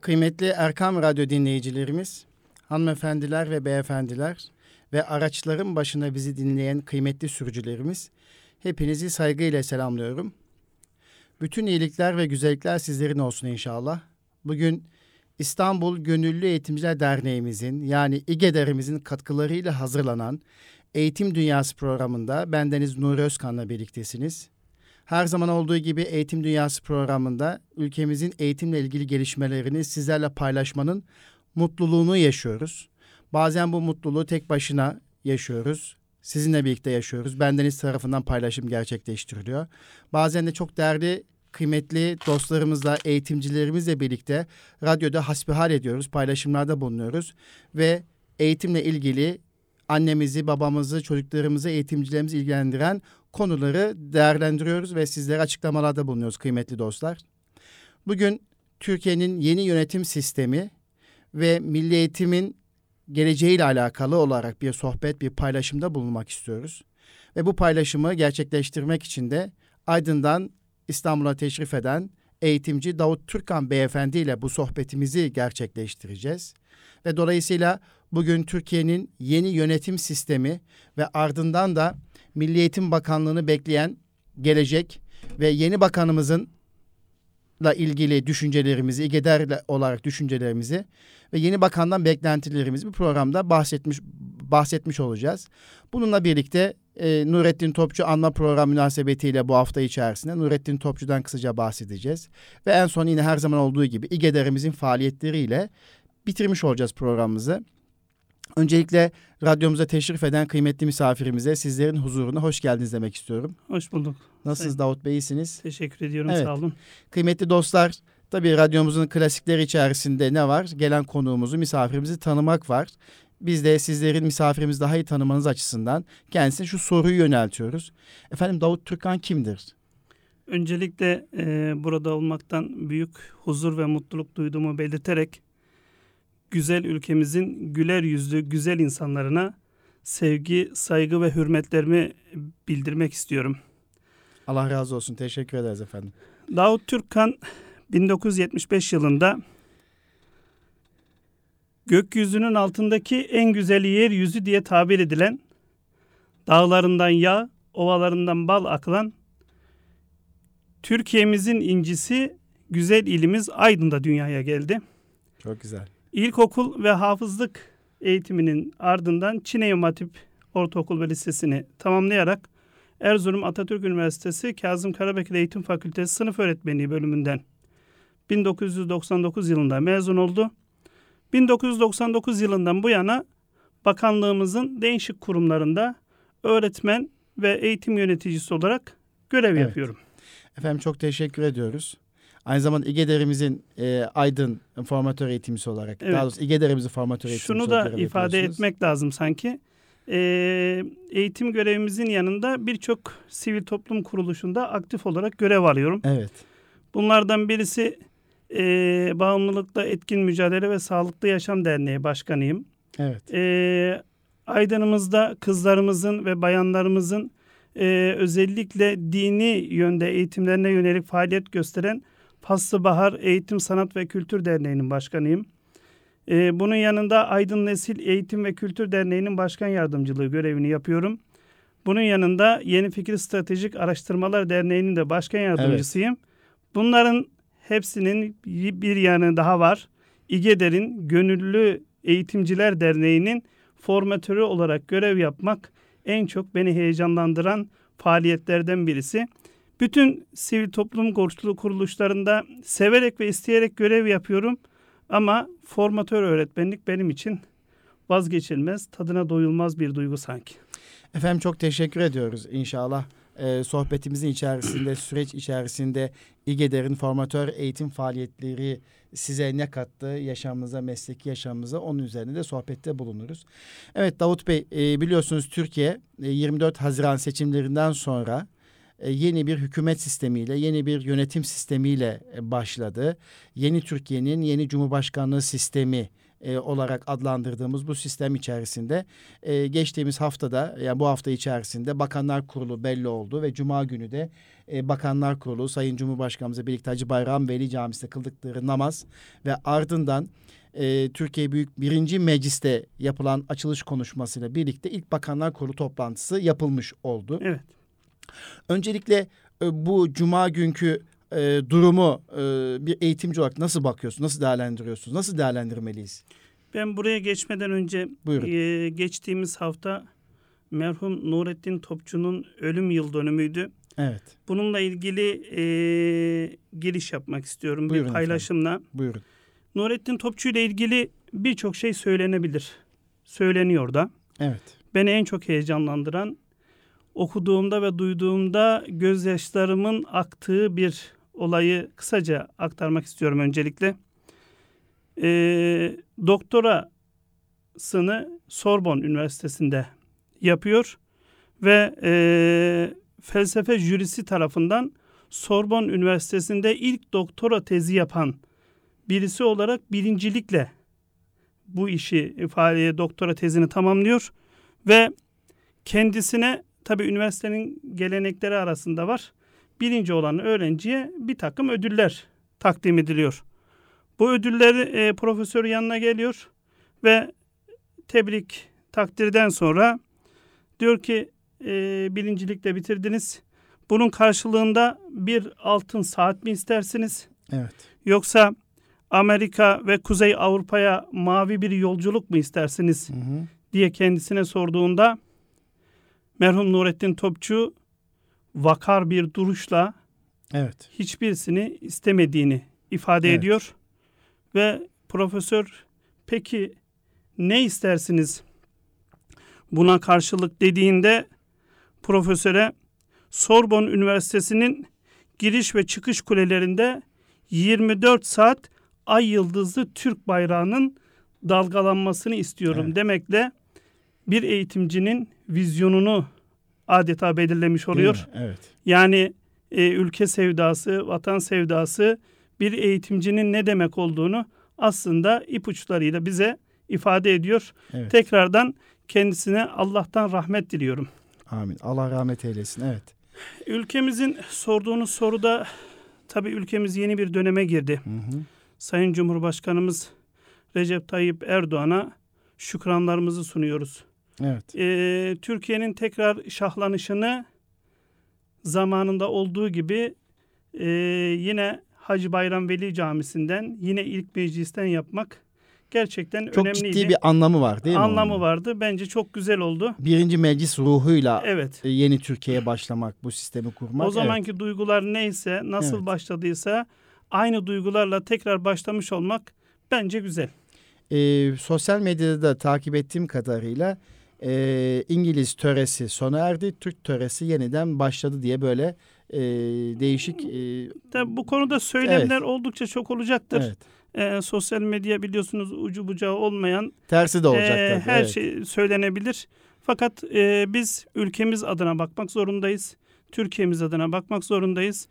Kıymetli Erkam Radyo dinleyicilerimiz, hanımefendiler ve beyefendiler ve araçların başına bizi dinleyen kıymetli sürücülerimiz, hepinizi saygıyla selamlıyorum. Bütün iyilikler ve güzellikler sizlerin olsun inşallah. Bugün İstanbul Gönüllü Eğitimciler Derneğimizin yani İGEDER'imizin katkılarıyla hazırlanan Eğitim Dünyası programında bendeniz Nuri Özkan'la birliktesiniz. Her zaman olduğu gibi Eğitim Dünyası programında ülkemizin eğitimle ilgili gelişmelerini sizlerle paylaşmanın mutluluğunu yaşıyoruz. Bazen bu mutluluğu tek başına yaşıyoruz. Sizinle birlikte yaşıyoruz. Bendeniz tarafından paylaşım gerçekleştiriliyor. Bazen de çok değerli kıymetli dostlarımızla, eğitimcilerimizle birlikte radyoda hasbihal ediyoruz, paylaşımlarda bulunuyoruz ve eğitimle ilgili annemizi, babamızı, çocuklarımızı, eğitimcilerimizi ilgilendiren konuları değerlendiriyoruz ve sizlere açıklamalarda bulunuyoruz kıymetli dostlar. Bugün Türkiye'nin yeni yönetim sistemi ve milli eğitimin geleceğiyle alakalı olarak bir sohbet, bir paylaşımda bulunmak istiyoruz. Ve bu paylaşımı gerçekleştirmek için de Aydın'dan İstanbul'a teşrif eden eğitimci Davut Türkan Beyefendi ile bu sohbetimizi gerçekleştireceğiz. Ve dolayısıyla bugün Türkiye'nin yeni yönetim sistemi ve ardından da Milli Bakanlığı'nı bekleyen gelecek ve yeni bakanımızın la ilgili düşüncelerimizi, İGEDER olarak düşüncelerimizi ve yeni bakandan beklentilerimizi bu programda bahsetmiş bahsetmiş olacağız. Bununla birlikte e, Nurettin Topçu anma programı münasebetiyle bu hafta içerisinde Nurettin Topçu'dan kısaca bahsedeceğiz. Ve en son yine her zaman olduğu gibi İGEDER'imizin faaliyetleriyle bitirmiş olacağız programımızı. Öncelikle radyomuza teşrif eden kıymetli misafirimize sizlerin huzuruna hoş geldiniz demek istiyorum. Hoş bulduk. Nasılsınız Sayın. Davut Bey iyisiniz? Teşekkür ediyorum evet. sağ olun. Kıymetli dostlar tabii radyomuzun klasikleri içerisinde ne var? Gelen konuğumuzu misafirimizi tanımak var. Biz de sizlerin misafirimizi daha iyi tanımanız açısından kendisine şu soruyu yöneltiyoruz. Efendim Davut Türkan kimdir? Öncelikle e, burada olmaktan büyük huzur ve mutluluk duyduğumu belirterek güzel ülkemizin güler yüzlü güzel insanlarına sevgi, saygı ve hürmetlerimi bildirmek istiyorum. Allah razı olsun. Teşekkür ederiz efendim. Davut Türkkan 1975 yılında gökyüzünün altındaki en güzel yeryüzü diye tabir edilen dağlarından yağ, ovalarından bal akılan Türkiye'mizin incisi güzel ilimiz Aydın'da dünyaya geldi. Çok güzel. İlkokul ve hafızlık eğitiminin ardından Çin Eğitim Hatip Ortaokul ve Lisesi'ni tamamlayarak Erzurum Atatürk Üniversitesi Kazım Karabekir Eğitim Fakültesi Sınıf Öğretmenliği bölümünden 1999 yılında mezun oldu. 1999 yılından bu yana bakanlığımızın değişik kurumlarında öğretmen ve eğitim yöneticisi olarak görev evet. yapıyorum. Efendim çok teşekkür ediyoruz. Aynı zamanda İGEDER'imizin e, Aydın formatör eğitimcisi olarak, evet. daha doğrusu İGEDER'imizin formatör eğitimcisi Şunu da ifade etmek lazım sanki. E, eğitim görevimizin yanında birçok sivil toplum kuruluşunda aktif olarak görev alıyorum. Evet. Bunlardan birisi e, Bağımlılıkla Etkin Mücadele ve Sağlıklı Yaşam Derneği Başkanıyım. Evet. E, Aydın'ımızda kızlarımızın ve bayanlarımızın e, özellikle dini yönde eğitimlerine yönelik faaliyet gösteren Paslı Bahar Eğitim Sanat ve Kültür Derneği'nin başkanıyım. Ee, bunun yanında Aydın Nesil Eğitim ve Kültür Derneği'nin başkan yardımcılığı görevini yapıyorum. Bunun yanında Yeni Fikir Stratejik Araştırmalar Derneği'nin de başkan yardımcısıyım. Evet. Bunların hepsinin bir yanı daha var. İGEDER'in Gönüllü Eğitimciler Derneği'nin formatörü olarak görev yapmak en çok beni heyecanlandıran faaliyetlerden birisi. Bütün sivil toplum kuruluşlarında severek ve isteyerek görev yapıyorum. Ama formatör öğretmenlik benim için vazgeçilmez, tadına doyulmaz bir duygu sanki. Efendim çok teşekkür ediyoruz inşallah. Ee, sohbetimizin içerisinde, süreç içerisinde İGEDER'in formatör eğitim faaliyetleri size ne kattı yaşamımıza, mesleki yaşamımıza onun üzerine de sohbette bulunuruz. Evet Davut Bey e, biliyorsunuz Türkiye e, 24 Haziran seçimlerinden sonra e, yeni bir hükümet sistemiyle, yeni bir yönetim sistemiyle e, başladı. Yeni Türkiye'nin yeni Cumhurbaşkanlığı sistemi e, olarak adlandırdığımız bu sistem içerisinde e, geçtiğimiz haftada yani bu hafta içerisinde Bakanlar Kurulu belli oldu ve Cuma günü de e, Bakanlar Kurulu Sayın Cumhurbaşkanımızla birlikte Hacı Bayram Veli Camisi'nde kıldıkları namaz ve ardından e, Türkiye Büyük Birinci Meclis'te yapılan açılış konuşmasıyla birlikte ilk Bakanlar Kurulu toplantısı yapılmış oldu. Evet. Öncelikle e, bu Cuma günkü e, durumu e, bir eğitimci olarak nasıl bakıyorsunuz, nasıl değerlendiriyorsunuz, nasıl değerlendirmeliyiz? Ben buraya geçmeden önce Buyurun. e, geçtiğimiz hafta merhum Nurettin Topçu'nun ölüm yıl dönümüydü. Evet, Bununla ilgili e, giriş yapmak istiyorum Buyurun bir paylaşımla. buyurun. Nurettin Topçu ile ilgili birçok şey söylenebilir. Söyleniyor da. Evet, Beni en çok heyecanlandıran okuduğumda ve duyduğumda gözyaşlarımın aktığı bir olayı kısaca aktarmak istiyorum öncelikle. Ee, doktorasını Sorbonne Üniversitesi'nde yapıyor ve e, felsefe jürisi tarafından Sorbonne Üniversitesi'nde ilk doktora tezi yapan birisi olarak birincilikle bu işi faaliyet doktora tezini tamamlıyor ve kendisine tabi üniversitenin gelenekleri arasında var. Birinci olan öğrenciye bir takım ödüller takdim ediliyor. Bu ödülleri e, profesör yanına geliyor ve tebrik takdirden sonra diyor ki e, birincilikle bitirdiniz. Bunun karşılığında bir altın saat mi istersiniz? evet, Yoksa Amerika ve Kuzey Avrupa'ya mavi bir yolculuk mu istersiniz hı hı. diye kendisine sorduğunda merhum Nurettin Topçu vakar bir duruşla evet, hiçbirisini istemediğini ifade Evet. ediyor ve profesör peki ne istersiniz buna karşılık dediğinde profesöre Sorbonne Üniversitesi'nin giriş ve çıkış kulelerinde 24 saat ay yıldızlı Türk bayrağının dalgalanmasını istiyorum Evet. demekle bir eğitimcinin vizyonunu adeta belirlemiş oluyor. Evet, Yani e, ülke sevdası, vatan sevdası bir eğitimcinin ne demek olduğunu aslında ipuçlarıyla bize ifade ediyor. evet. Tekrardan kendisine Allah'tan rahmet diliyorum. Amin. Allah rahmet eylesin. Evet, Ülkemizin sorduğunuz soruda tabii ülkemiz yeni bir döneme girdi. hı hı. Sayın Cumhurbaşkanımız Recep Tayyip Erdoğan'a şükranlarımızı sunuyoruz. Evet, Ee, Türkiye'nin tekrar şahlanışını zamanında olduğu gibi e, yine Hacı Bayram Veli Camisi'nden yine ilk meclisten yapmak gerçekten Çok önemliydi. ciddi bir anlamı var değil mi? anlamı onun? vardı. Bence çok güzel oldu. Birinci meclis ruhuyla Evet. e, yeni Türkiye'ye başlamak, bu sistemi kurmak. O zamanki duygular neyse, nasıl Evet. başladıysa aynı duygularla tekrar başlamış olmak bence güzel. E, sosyal medyada da takip ettiğim kadarıyla e, İngiliz töresi sona erdi, Türk töresi yeniden başladı diye böyle e, değişik... E, Tabii bu konuda söylemler oldukça çok olacaktır. evet, Ee, sosyal medya biliyorsunuz ucu bucağı olmayan tersi de olacak Ee, tabii. her evet. şey söylenebilir. Fakat e, biz ülkemiz adına bakmak zorundayız. Türkiye'miz adına bakmak zorundayız.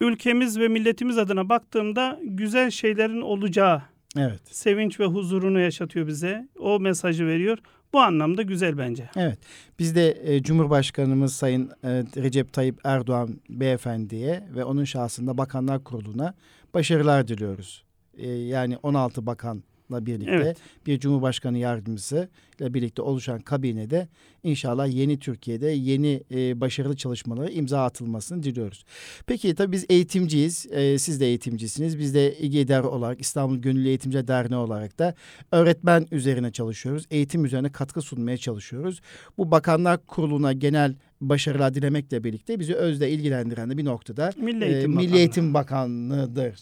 Ülkemiz ve milletimiz adına baktığımda güzel şeylerin olacağı Evet, sevinç ve huzurunu yaşatıyor bize. O mesajı veriyor. Bu anlamda güzel bence. evet. Biz de e, Cumhurbaşkanımız Sayın e, Recep Tayyip Erdoğan beyefendiye ve onun şahsında Bakanlar Kurulu'na başarılar diliyoruz. E, yani 16 bakanla birlikte Evet. bir Cumhurbaşkanı yardımcısı ile birlikte oluşan kabinede inşallah yeni Türkiye'de yeni e, başarılı çalışmalara imza atılmasını diliyoruz. Peki tabii biz eğitimciyiz. E, siz de eğitimcisiniz. Biz de İGEDER olarak İstanbul Gönüllü Eğitimci Derneği olarak da öğretmen üzerine çalışıyoruz. Eğitim üzerine katkı sunmaya çalışıyoruz. Bu Bakanlar Kurulu'na genel başarılar dilemekle birlikte bizi özde ilgilendiren de bir noktada Milli e, Eğitim Milli Bakanlığı. Eğitim Bakanlığı'dır.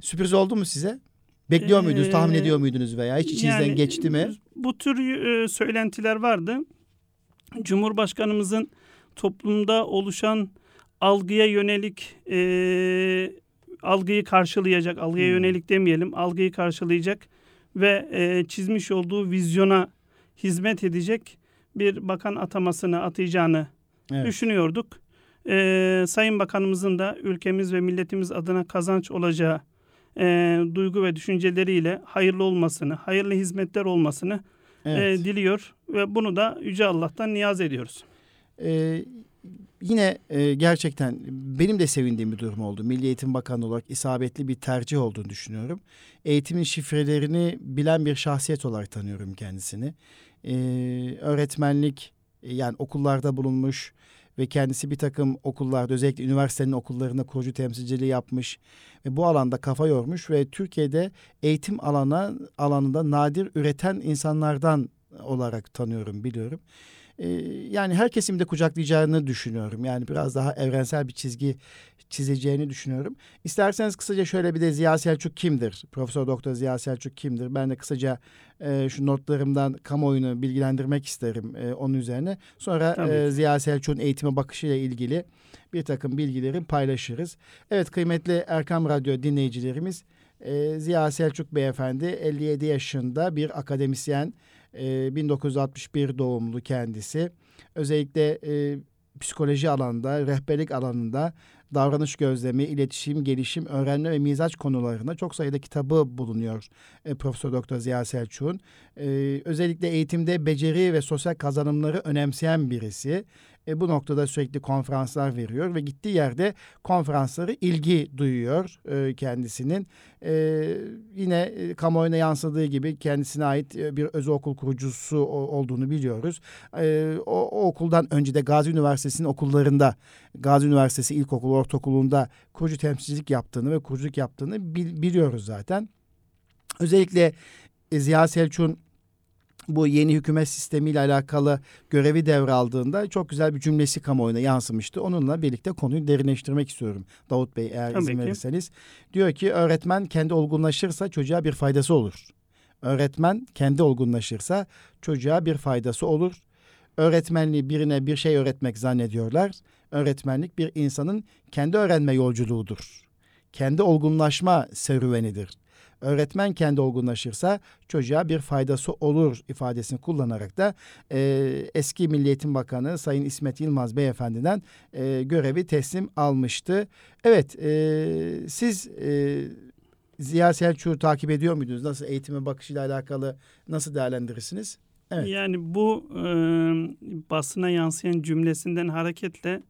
Sürpriz oldu mu size? Bekliyor muydunuz, tahmin Ee, ediyor muydunuz veya hiç içinizden Yani, geçti mi? Bu tür e, söylentiler vardı. Cumhurbaşkanımızın toplumda oluşan algıya yönelik e, algıyı karşılayacak, algıya Hmm. yönelik demeyelim, algıyı karşılayacak ve e, çizmiş olduğu vizyona hizmet edecek bir bakan atamasını atayacağını Evet. düşünüyorduk. E, Sayın Bakanımızın da ülkemiz ve milletimiz adına kazanç olacağı e, duygu ve düşünceleriyle hayırlı olmasını, hayırlı hizmetler olmasını Evet. e, diliyor ve bunu da Yüce Allah'tan niyaz ediyoruz. Ee, yine e, gerçekten benim de sevindiğim bir durum oldu. Milli Eğitim Bakanı olarak isabetli bir tercih olduğunu düşünüyorum. Eğitimin şifrelerini bilen bir şahsiyet olarak tanıyorum kendisini. Ee, öğretmenlik e, yani okullarda bulunmuş ve kendisi bir takım okullarda özellikle üniversitenin okullarında kurucu temsilciliği yapmış ve bu alanda kafa yormuş ve Türkiye'de eğitim alana alanında nadir üreten insanlardan olarak tanıyorum biliyorum. Ee, yani her kesimde kucaklayacağını düşünüyorum. Yani biraz daha evrensel bir çizgi çizeceğini düşünüyorum. İsterseniz kısaca şöyle bir de Ziya Selçuk kimdir? Profesör Doktor Ziya Selçuk kimdir? Ben de kısaca e, şu notlarımdan kamuoyunu bilgilendirmek isterim e, onun üzerine. Sonra Tabii e. Ziya Selçuk'un eğitime bakışıyla ilgili bir takım bilgileri paylaşırız. Evet kıymetli Erkam Radyo dinleyicilerimiz e, Ziya Selçuk Beyefendi 57 yaşında bir akademisyen. E, 1961 doğumlu kendisi. Özellikle e, psikoloji alanında, rehberlik alanında davranış gözlemi, iletişim, gelişim, öğrenme ve mizaç konularında çok sayıda kitabı bulunuyor e, Profesör Doktor Ziya Selçuk'un. E, özellikle eğitimde beceri ve sosyal kazanımları önemseyen birisi. E, bu noktada sürekli konferanslar veriyor ve gittiği yerde konferansları ilgi duyuyor e, kendisinin. E, yine e, kamuoyuna yansıdığı gibi kendisine ait e, bir özel okul kurucusu olduğunu biliyoruz. E, o, o okuldan önce de Gazi Üniversitesi'nin okullarında, Gazi Üniversitesi İlkokulu, Ortaokulu'nda kurucu temsilcilik yaptığını ve kuruculuk yaptığını bil- biliyoruz zaten. Özellikle e, Ziya Selçuk'un bu yeni hükümet sistemiyle alakalı görevi devraldığında çok güzel bir cümlesi kamuoyuna yansımıştı. Onunla birlikte konuyu derinleştirmek istiyorum Davut Bey eğer Tabii izin ki. verirseniz. Diyor ki öğretmen kendi olgunlaşırsa çocuğa bir faydası olur. Öğretmen kendi olgunlaşırsa çocuğa bir faydası olur. Öğretmenliği birine bir şey öğretmek zannediyorlar. Öğretmenlik bir insanın kendi öğrenme yolculuğudur. Kendi olgunlaşma serüvenidir. Öğretmen kendi olgunlaşırsa çocuğa bir faydası olur ifadesini kullanarak da e, eski Milli Eğitim Bakanı Sayın İsmet Yılmaz Beyefendi'den e, görevi teslim almıştı. Evet e, siz e, Ziya Selçuk'u takip ediyor muydunuz? Nasıl eğitime bakışıyla alakalı nasıl değerlendirirsiniz? Evet. Yani bu e, basına yansıyan cümlesinden hareketle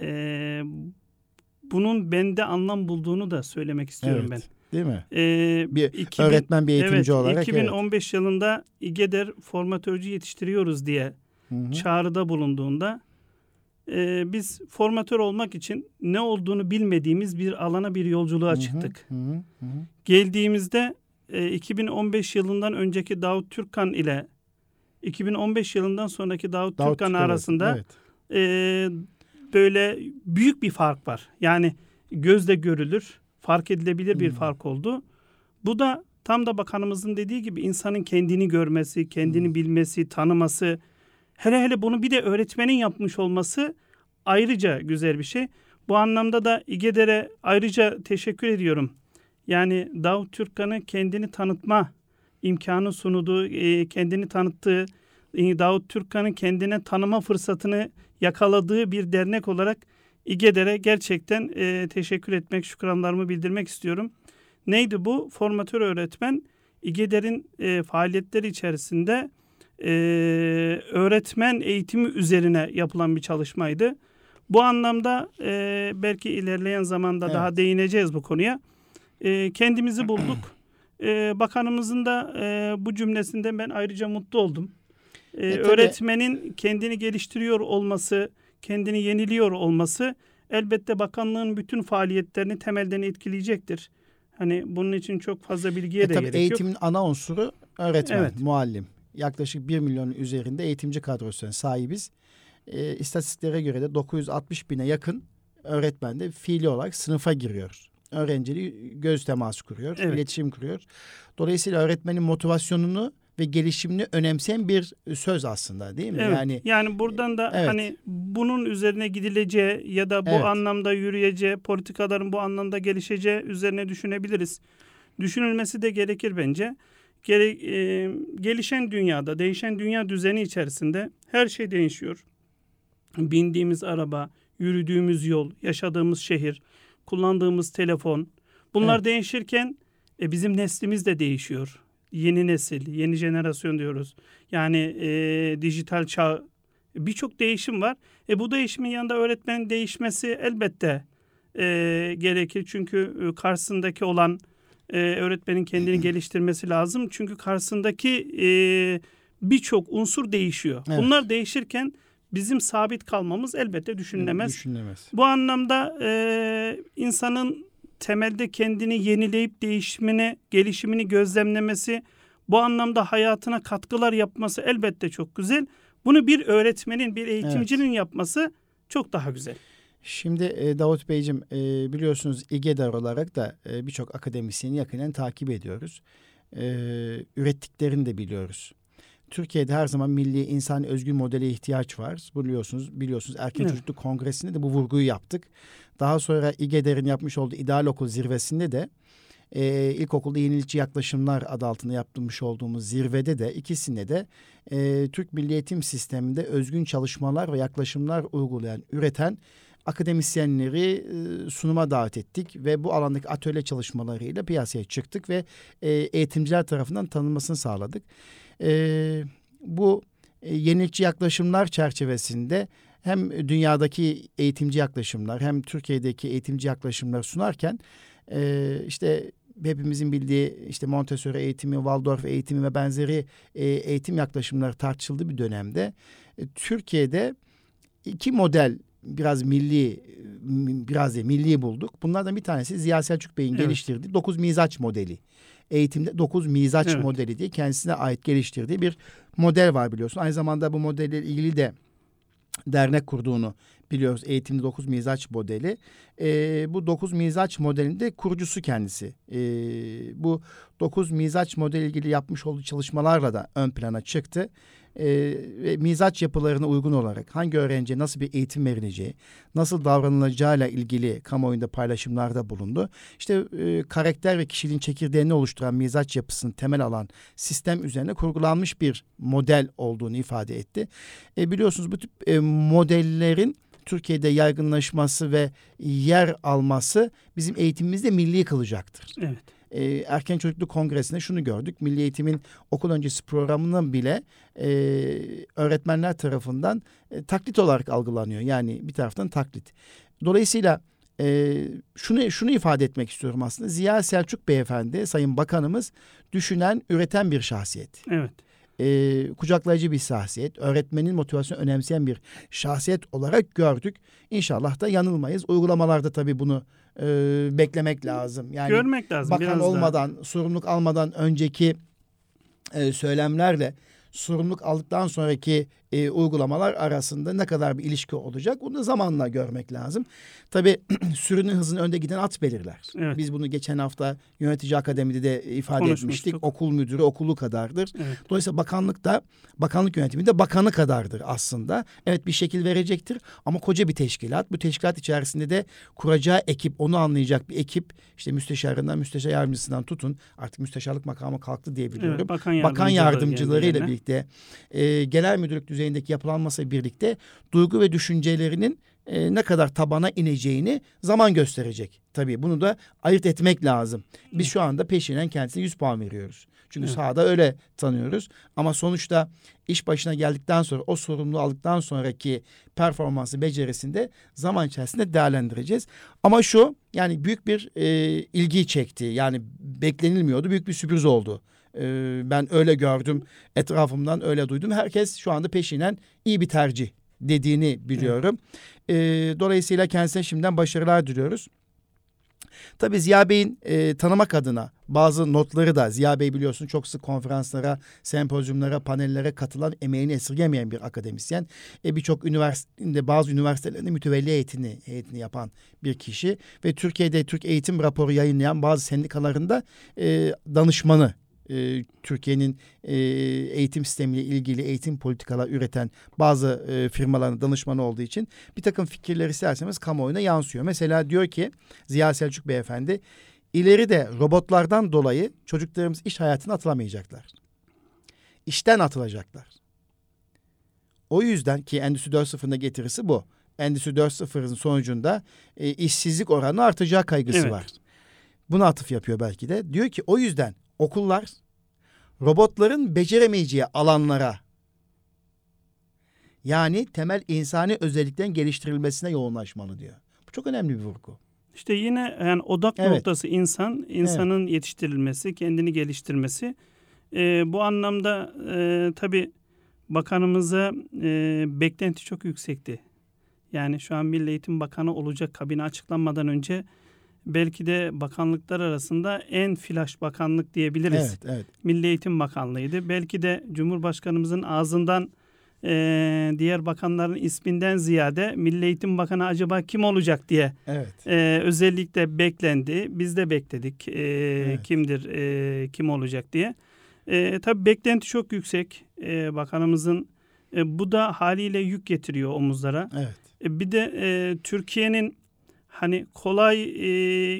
e, bunun bende anlam bulduğunu da söylemek istiyorum Evet, ben. Değil mi? E, Bir 2000 öğretmen bir eğitimci evet, olarak. evet. 2015 yılında İGEDER formatörcü yetiştiriyoruz diye Hı hı. çağrıda bulunduğunda e, biz formatör olmak için ne olduğunu bilmediğimiz bir alana bir yolculuğa Hı hı, çıktık. hı hı, hı hı. Geldiğimizde e, 2015 yılından önceki Davut Türkkan ile 2015 yılından sonraki Davut, Davut Türkkan Türk arasında Evet. e, böyle büyük bir fark var. Yani gözle görülür, fark edilebilir bir Hmm. fark oldu. Bu da tam da bakanımızın dediği gibi insanın kendini görmesi, kendini Hmm. bilmesi, tanıması, hele hele bunu bir de öğretmenin yapmış olması ayrıca güzel bir şey. Bu anlamda da İGEDER'e ayrıca teşekkür ediyorum. Yani Davut Türkkan'ı kendini tanıtma imkanı sunduğu, e, kendini tanıttığı, e, Davut Türkkan'ın kendine tanıma fırsatını yakaladığı bir dernek olarak İGEDER'e gerçekten e, teşekkür etmek, şükranlarımı bildirmek istiyorum. Neydi bu? Formatör öğretmen İGEDER'in e, faaliyetleri içerisinde e, öğretmen eğitimi üzerine yapılan bir çalışmaydı. Bu anlamda e, belki ilerleyen zamanda Evet. daha değineceğiz bu konuya. E, kendimizi bulduk. E, bakanımızın da e, bu cümlesinden ben ayrıca mutlu oldum. E, E, öğretmenin kendini geliştiriyor olması, kendini yeniliyor olması elbette bakanlığın bütün faaliyetlerini temelden etkileyecektir. Hani bunun için çok fazla bilgiye E, de tabii gerek eğitimin ana unsuru öğretmen, Evet. muallim. Yaklaşık 1 milyonun üzerinde eğitimci kadrosuna sahibiz. E, istatistiklere göre de 960 bine yakın öğretmen de fiili olarak sınıfa giriyor. Öğrenciyle göz teması kuruyor, Evet. iletişim kuruyor. Dolayısıyla öğretmenin motivasyonunu ve gelişimini önemseyen bir söz aslında değil mi? Evet. Yani Yani buradan da Evet. hani bunun üzerine gidileceği ya da bu Evet. anlamda yürüyeceği, politikaların bu anlamda gelişeceği üzerine düşünebiliriz. Düşünülmesi de gerekir bence. Gere, e, gelişen dünyada, değişen dünya düzeni içerisinde her şey değişiyor. Bindiğimiz araba, yürüdüğümüz yol, yaşadığımız şehir, kullandığımız telefon. Bunlar Evet. değişirken E, bizim neslimiz de değişiyor. Yeni nesil, yeni jenerasyon diyoruz. Yani e, dijital çağ birçok değişim var. E, bu değişimin yanında öğretmenin değişmesi elbette e, gerekir. Çünkü e, karşısındaki olan e, öğretmenin kendini geliştirmesi lazım. Çünkü karşısındaki e, birçok unsur değişiyor. Evet. Bunlar değişirken bizim sabit kalmamız elbette düşünülemez. Düşünülemez. Bu anlamda e, insanın temelde kendini yenileyip değişimini, gelişimini gözlemlemesi, bu anlamda hayatına katkılar yapması elbette çok güzel. Bunu bir öğretmenin, bir eğitimcinin yapması çok daha güzel. Şimdi e, Davut Beyciğim e, biliyorsunuz İGEDAR olarak da e, birçok akademisyeni yakinen takip ediyoruz. Ürettiklerini de biliyoruz. Türkiye'de her zaman milli insan özgür modele ihtiyaç var. Biliyorsunuz, biliyorsunuz Erken Evet. Çocukluk Kongresi'nde de bu vurguyu yaptık. Daha sonra İGEDAR'ın yapmış olduğu İdeal Okul zirvesinde de e, ilkokulda yenilikçi yaklaşımlar adı altında yapmış olduğumuz zirvede de ikisinde de e, Türk Milli Eğitim Sistemi'nde özgün çalışmalar ve yaklaşımlar uygulayan, üreten akademisyenleri e, sunuma davet ettik ve bu alandaki atölye çalışmalarıyla piyasaya çıktık ve e, eğitimciler tarafından tanınmasını sağladık. E, bu yenilikçi yaklaşımlar çerçevesinde hem dünyadaki eğitimci yaklaşımlar hem Türkiye'deki eğitimci yaklaşımlar sunarken e, işte hepimizin bildiği işte Montessori eğitimi, Waldorf eğitimi ve benzeri e, eğitim yaklaşımları tartışıldığı bir dönemde e, Türkiye'de iki model biraz milli biraz değil milli bulduk. Bunlardan bir tanesi Ziya Selçuk Bey'in Evet. geliştirdiği 9 mizaç modeli. Eğitimde 9 mizaç Evet. modeli diye kendisine ait geliştirdiği bir model var biliyorsun. Aynı zamanda bu modelle ilgili de dernek kurduğunu biliyoruz. Eğitimde 9 mizaç modeli. Ee, bu 9 mizaç modelinde kurucusu kendisi. Ee, bu 9 mizaç modeli ilgili yapmış olduğu çalışmalarla da ön plana çıktı. Ve mizaç yapılarına uygun olarak hangi öğrenciye nasıl bir eğitim verileceği, nasıl davranılacağıyla ilgili kamuoyunda paylaşımlarda bulundu. İşte e, karakter ve kişiliğin çekirdeğini oluşturan mizaç yapısını temel alan sistem üzerine kurgulanmış bir model olduğunu ifade etti. E, biliyorsunuz bu tip e, modellerin Türkiye'de yaygınlaşması ve yer alması bizim eğitimimizde milli kılacaktır. Evet. E, Erken Çocukluk Kongresi'nde şunu gördük. Milli Eğitim'in okul öncesi programının bile e, öğretmenler tarafından e, taklit olarak algılanıyor. Yani bir taraftan taklit. Dolayısıyla e, şunu şunu ifade etmek istiyorum aslında. Ziya Selçuk Beyefendi, Sayın Bakanımız düşünen, üreten bir şahsiyet Evet. e, kucaklayıcı bir şahsiyet, öğretmenin motivasyonu önemseyen bir şahsiyet olarak gördük. İnşallah da yanılmayız. Uygulamalarda tabii bunu e, beklemek lazım. Yani Görmek lazım. bakan biraz daha. olmadan, sorumluluk almadan önceki e, söylemlerle sorumluluk aldıktan sonraki e, uygulamalar arasında ne kadar bir ilişki olacak bunu da zamanla görmek lazım. Tabii sürünün hızını önde giden at belirler. Evet. Biz bunu geçen hafta yönetici akademide de ifade etmiştik. Okul müdürü okulu kadardır. Evet. Dolayısıyla bakanlık da bakanlık yönetiminde bakanı kadardır aslında. Evet bir şekil verecektir ama koca bir teşkilat. Bu teşkilat içerisinde de kuracağı ekip onu anlayacak bir ekip işte müsteşarından müsteşar yardımcısından tutun artık müsteşarlık makamı kalktı diye biliyorum. Evet, bakan, Bakan yardımcıları yardımcılarıyla geldi birlikte e, genel müdürlük düzeyindeki yapılanmasıyla birlikte duygu ve düşüncelerinin e, ne kadar tabana ineceğini zaman gösterecek. Tabii bunu da ayırt etmek lazım. Biz şu anda peşinen kendisine 100 puan veriyoruz. Çünkü Evet. sahada öyle tanıyoruz. Ama sonuçta iş başına geldikten sonra o sorumluluğu aldıktan sonraki performansı becerisinde zaman içerisinde değerlendireceğiz. Ama şu yani büyük bir e, ilgi çekti. Yani beklenilmiyordu. Büyük bir sürpriz oldu. E, ben öyle gördüm. Etrafımdan öyle duydum. Herkes şu anda peşinen iyi bir tercih dediğini biliyorum. E, dolayısıyla kendisine şimdiden başarılar diliyoruz. Tabii Ziya Bey'in e, tanımak adına bazı notları da Ziya Bey biliyorsun çok sık konferanslara, sempozyumlara, panellere katılan emeğini esirgemeyen bir akademisyen. E, Birçok üniversitede bazı üniversitelerinde mütevelli eğitimi, eğitimi yapan bir kişi ve Türkiye'de Türk Eğitim Raporu yayınlayan bazı sendikalarında e, danışmanı. E, Türkiye'nin e, eğitim sistemiyle ilgili eğitim politikalar üreten bazı e, firmaların danışmanı olduğu için bir takım fikirleri isterseniz kamuoyuna yansıyor. Mesela diyor ki Ziya Selçuk Beyefendi ileride robotlardan dolayı çocuklarımız iş hayatına atılamayacaklar. İşten atılacaklar. O yüzden ki Endüstri 4.0'ın getirisi bu. Endüstri 4.0'ın sonucunda e, işsizlik oranı artacağı kaygısı Evet. var. buna atıf yapıyor belki de. Diyor ki o yüzden okullar robotların beceremeyeceği alanlara yani temel insani özelliklerin geliştirilmesine yoğunlaşmalı diyor. Bu çok önemli bir vurgu. İşte yine yani odak Evet. noktası insan, insanın yetiştirilmesi, kendini geliştirmesi. Ee, bu anlamda e, tabii bakanımıza e, beklenti çok yüksekti. Yani şu an Milli Eğitim Bakanı olacak kabine açıklanmadan önce belki de bakanlıklar arasında en flash bakanlık diyebiliriz. Evet, evet. Milli Eğitim Bakanlığı'ydı. Belki de Cumhurbaşkanımızın ağzından e, diğer bakanların isminden ziyade Milli Eğitim Bakanı acaba kim olacak diye Evet. e, özellikle beklendi. Biz de bekledik e, Evet. kimdir, e, kim olacak diye. E, tabii beklenti çok yüksek e, bakanımızın. E, bu da haliyle yük getiriyor omuzlara. Evet. E, bir de e, Türkiye'nin hani kolay e,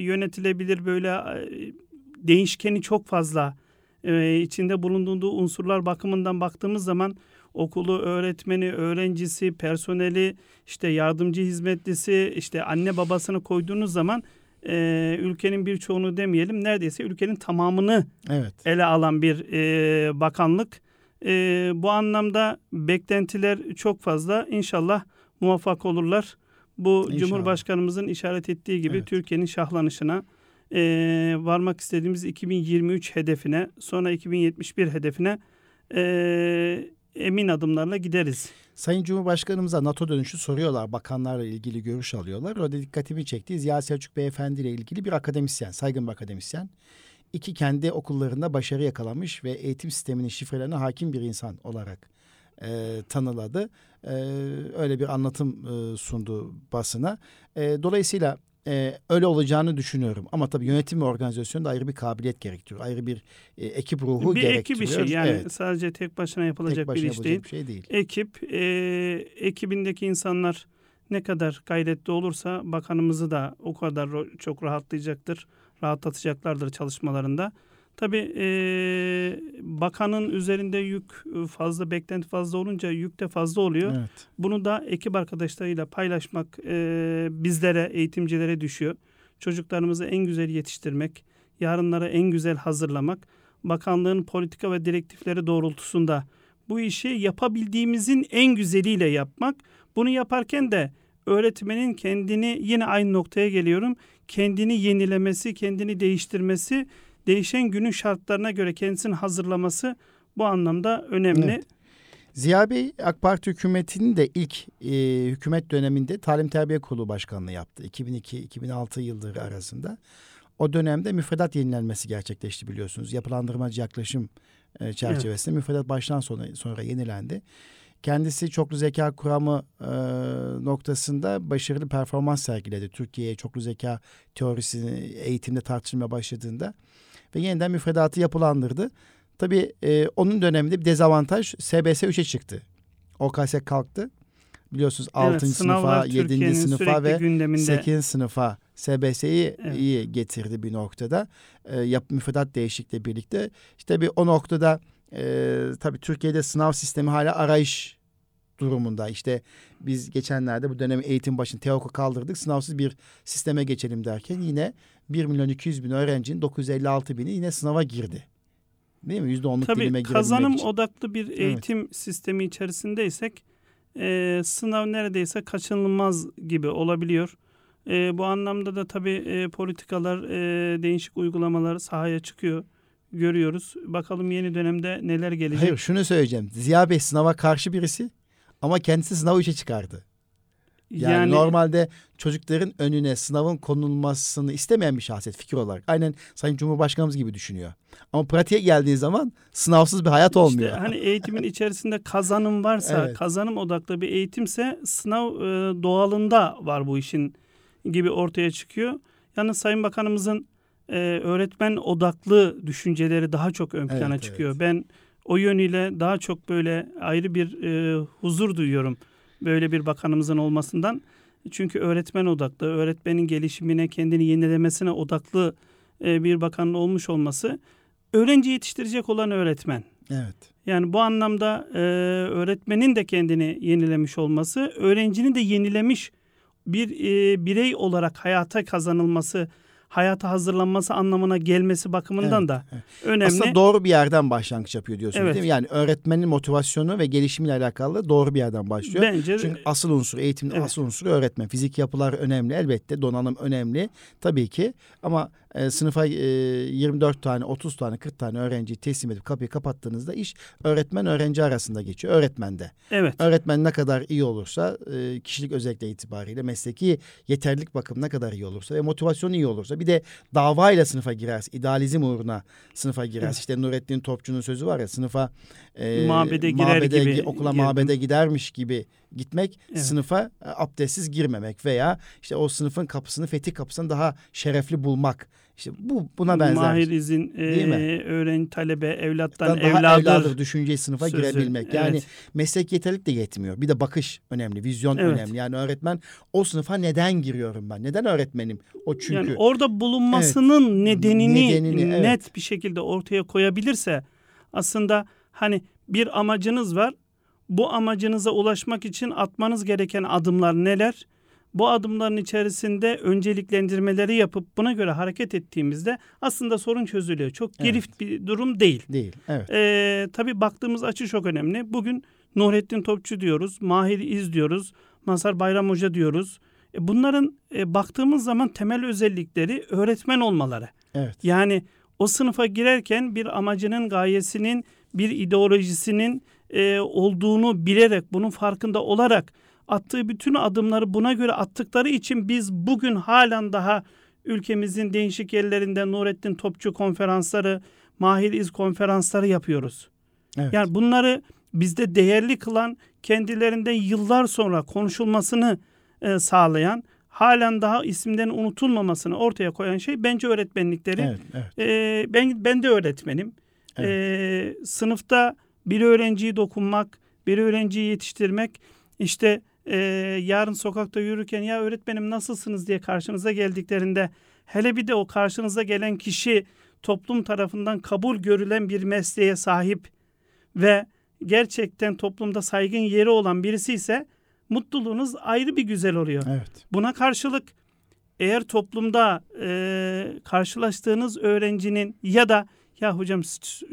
yönetilebilir böyle e, değişkeni çok fazla e, içinde bulunduğu unsurlar bakımından baktığımız zaman okulu, öğretmeni, öğrencisi, personeli, işte yardımcı hizmetlisi, işte anne babasını koyduğunuz zaman e, ülkenin birçoğunu demeyelim neredeyse ülkenin tamamını Evet. ele alan bir e, bakanlık. E, bu anlamda beklentiler çok fazla. İnşallah muvaffak olurlar. Bu İnşallah. Cumhurbaşkanımızın işaret ettiği gibi Evet. Türkiye'nin şahlanışına e, varmak istediğimiz 2023 hedefine sonra 2071 hedefine e, emin adımlarla gideriz. Sayın Cumhurbaşkanımıza NATO dönüşü soruyorlar. Bakanlarla ilgili görüş alıyorlar. Orada dikkatimi çekti. Ziya Selçuk Beyefendi ile ilgili bir akademisyen, saygın bir akademisyen. İki kendi okullarında başarı yakalamış ve eğitim sisteminin şifrelerine hakim bir insan olarak e, tanıladı. E, öyle bir anlatım e, sundu basına. E, dolayısıyla e, öyle olacağını düşünüyorum. Ama tabii yönetim ve organizasyon da ayrı bir kabiliyet gerektiriyor. Ayrı bir e, ekip ruhu bir gerektiriyor. ekip işi yani Evet, sadece tek başına yapılacak tek başına bir iş değil. bir şey değil. ekip, e, ekibindeki insanlar ne kadar gayretli olursa bakanımızı da o kadar çok rahatlayacaktır, rahatlatacaklardır çalışmalarında. Tabii e, bakanın üzerinde yük e, fazla, beklenti fazla olunca yük de fazla oluyor. Evet. Bunu da ekip arkadaşlarıyla paylaşmak e, bizlere, eğitimcilere düşüyor. Çocuklarımızı en güzel yetiştirmek, yarınlara en güzel hazırlamak, bakanlığın politika ve direktifleri doğrultusunda bu işi yapabildiğimizin en güzeliyle yapmak. Bunu yaparken de öğretmenin kendini yine aynı noktaya geliyorum. Kendini yenilemesi, kendini değiştirmesi, değişen günün şartlarına göre kendisini hazırlaması bu anlamda önemli. Evet. Ziya Bey AK Parti hükümetinin de ilk e, hükümet döneminde Talim Terbiye Kurulu Başkanlığı yaptı. 2002-2006 yılları arasında. O dönemde müfredat yenilenmesi gerçekleşti biliyorsunuz. Yapılandırmacı yaklaşım e, çerçevesinde müfredat baştan sona sonra yenilendi. Kendisi çoklu zeka kuramı e, noktasında başarılı performans sergiledi. Türkiye'ye çoklu zeka teorisini eğitimde tartışılmaya başladığında ve yeniden müfredatı yapılandırdı. Tabii e, onun döneminde bir dezavantaj SBS 3'e çıktı. OKS kalktı. Biliyorsunuz 6. sınavlar sınıfa, 7. Türkiye'nin sınıfa ve gündeminde. 8. sınıfa SBS'yi Evet. iyi getirdi bir noktada. E, yap, müfredat değişikliğiyle birlikte. İşte bir o noktada e, tabii Türkiye'de sınav sistemi hala arayış durumunda. İşte biz geçenlerde bu dönem eğitim başını TEOK'u kaldırdık. Sınavsız bir sisteme geçelim derken yine 1 milyon 200 bin öğrencinin 956 bini yine sınava girdi. Değil mi? %10'luk dilime Tabii girebilmek kazanım için. odaklı bir eğitim sistemi içerisindeysek e, sınav neredeyse kaçınılmaz gibi olabiliyor. E, bu anlamda da tabii e, politikalar, e, değişik uygulamalar sahaya çıkıyor. Görüyoruz. Bakalım yeni dönemde neler gelecek. Hayır şunu söyleyeceğim. Ziya Bey sınava karşı birisi ama kendisi sınavı 3'e çıkardı. Yani, normalde çocukların önüne sınavın konulmasını istemeyen bir şahsiyet fikir olarak. Aynen Sayın Cumhurbaşkanımız gibi düşünüyor. Ama pratiğe geldiği zaman sınavsız bir hayat olmuyor. İşte hani eğitimin içerisinde kazanım varsa, Evet. kazanım odaklı bir eğitimse sınav e, doğalında var bu işin gibi ortaya çıkıyor. Yalnız Sayın Bakanımızın e, öğretmen odaklı düşünceleri daha çok ön plana Evet, çıkıyor. evet. Ben o yönüyle daha çok böyle ayrı bir e, huzur duyuyorum böyle bir bakanımızın olmasından. Çünkü öğretmen odaklı, öğretmenin gelişimine, kendini yenilemesine odaklı e, bir bakanın olmuş olması öğrenci yetiştirecek olan öğretmen. Evet. Yani bu anlamda e, öğretmenin de kendini yenilemiş olması, öğrencinin de yenilemiş bir e, birey olarak hayata kazanılması hayata hazırlanması anlamına gelmesi bakımından Evet, da evet. önemli. Aslında doğru bir yerden başlangıç yapıyor diyorsunuz Evet. değil mi? Yani öğretmenin motivasyonu ve gelişimiyle alakalı doğru bir yerden başlıyor. Bence Çünkü asıl unsur eğitimin Evet. asıl unsuru öğretmen. Fizik yapılar önemli elbette. Donanım önemli tabii ki. Ama e, sınıfa e, 24 tane, 30 tane, 40 tane öğrenciyi teslim edip kapıyı kapattığınızda iş öğretmen öğrenci arasında geçiyor. Öğretmende. evet. Öğretmen ne kadar iyi olursa e, kişilik özellikle itibariyle mesleki yeterlilik bakım ne kadar iyi olursa ve motivasyonu iyi olursa bir de davayla sınıfa girerse idealizm uğruna sınıfa girerse Evet. işte Nurettin Topçu'nun sözü var ya sınıfa e, Mabede girer gibi gi- okula girdim. mabede gidermiş gibi gitmek Evet. sınıfa e, abdestsiz girmemek veya işte o sınıfın kapısını fetih kapısını daha şerefli bulmak işte bu buna benzer Mahir izin e, öğrenci talebe evlattan daha evladır. evladır düşünceyi sınıfa sözü. girebilmek. Yani Evet. meslek yeterlik de yetmiyor. Bir de bakış önemli, vizyon Evet. önemli. Yani öğretmen o sınıfa neden giriyorum ben? Neden öğretmenim? O çünkü Yani orada bulunmasının nedenini, Nedenini, evet. net bir şekilde ortaya koyabilirse aslında hani bir amacınız var. Bu amacınıza ulaşmak için atmanız gereken adımlar neler? Bu adımların içerisinde önceliklendirmeleri yapıp buna göre hareket ettiğimizde aslında sorun çözülüyor. Çok Evet. girift bir durum değil. değil. Evet. Ee, tabii baktığımız açı çok önemli. Bugün Nurettin Topçu diyoruz, Mahir İz diyoruz, Mazhar Bayram Hoca diyoruz. E, bunların e, baktığımız zaman temel özellikleri öğretmen olmaları. Evet. Yani o sınıfa girerken bir amacının, gayesinin, bir ideolojisinin e, olduğunu bilerek, bunun farkında olarak attığı bütün adımları buna göre attıkları için biz bugün halen daha ülkemizin değişik yerlerinde Nurettin Topçu konferansları, Mahir İz konferansları yapıyoruz. Evet. Yani bunları bizde değerli kılan, kendilerinden yıllar sonra konuşulmasını e, sağlayan, halen daha isimlerin unutulmamasını ortaya koyan şey bence öğretmenlikleri. evet. Evet. Ee, ben ben de öğretmenim. Evet. Ee, sınıfta bir öğrenciyi dokunmak, bir öğrenciyi yetiştirmek, işte e, yarın sokakta yürürken ya öğretmenim nasılsınız diye karşınıza geldiklerinde hele bir de o karşınıza gelen kişi toplum tarafından kabul görülen bir mesleğe sahip ve gerçekten toplumda saygın yeri olan birisi ise mutluluğunuz ayrı bir güzel oluyor. Evet. Buna karşılık eğer toplumda e, karşılaştığınız öğrencinin ya da ya hocam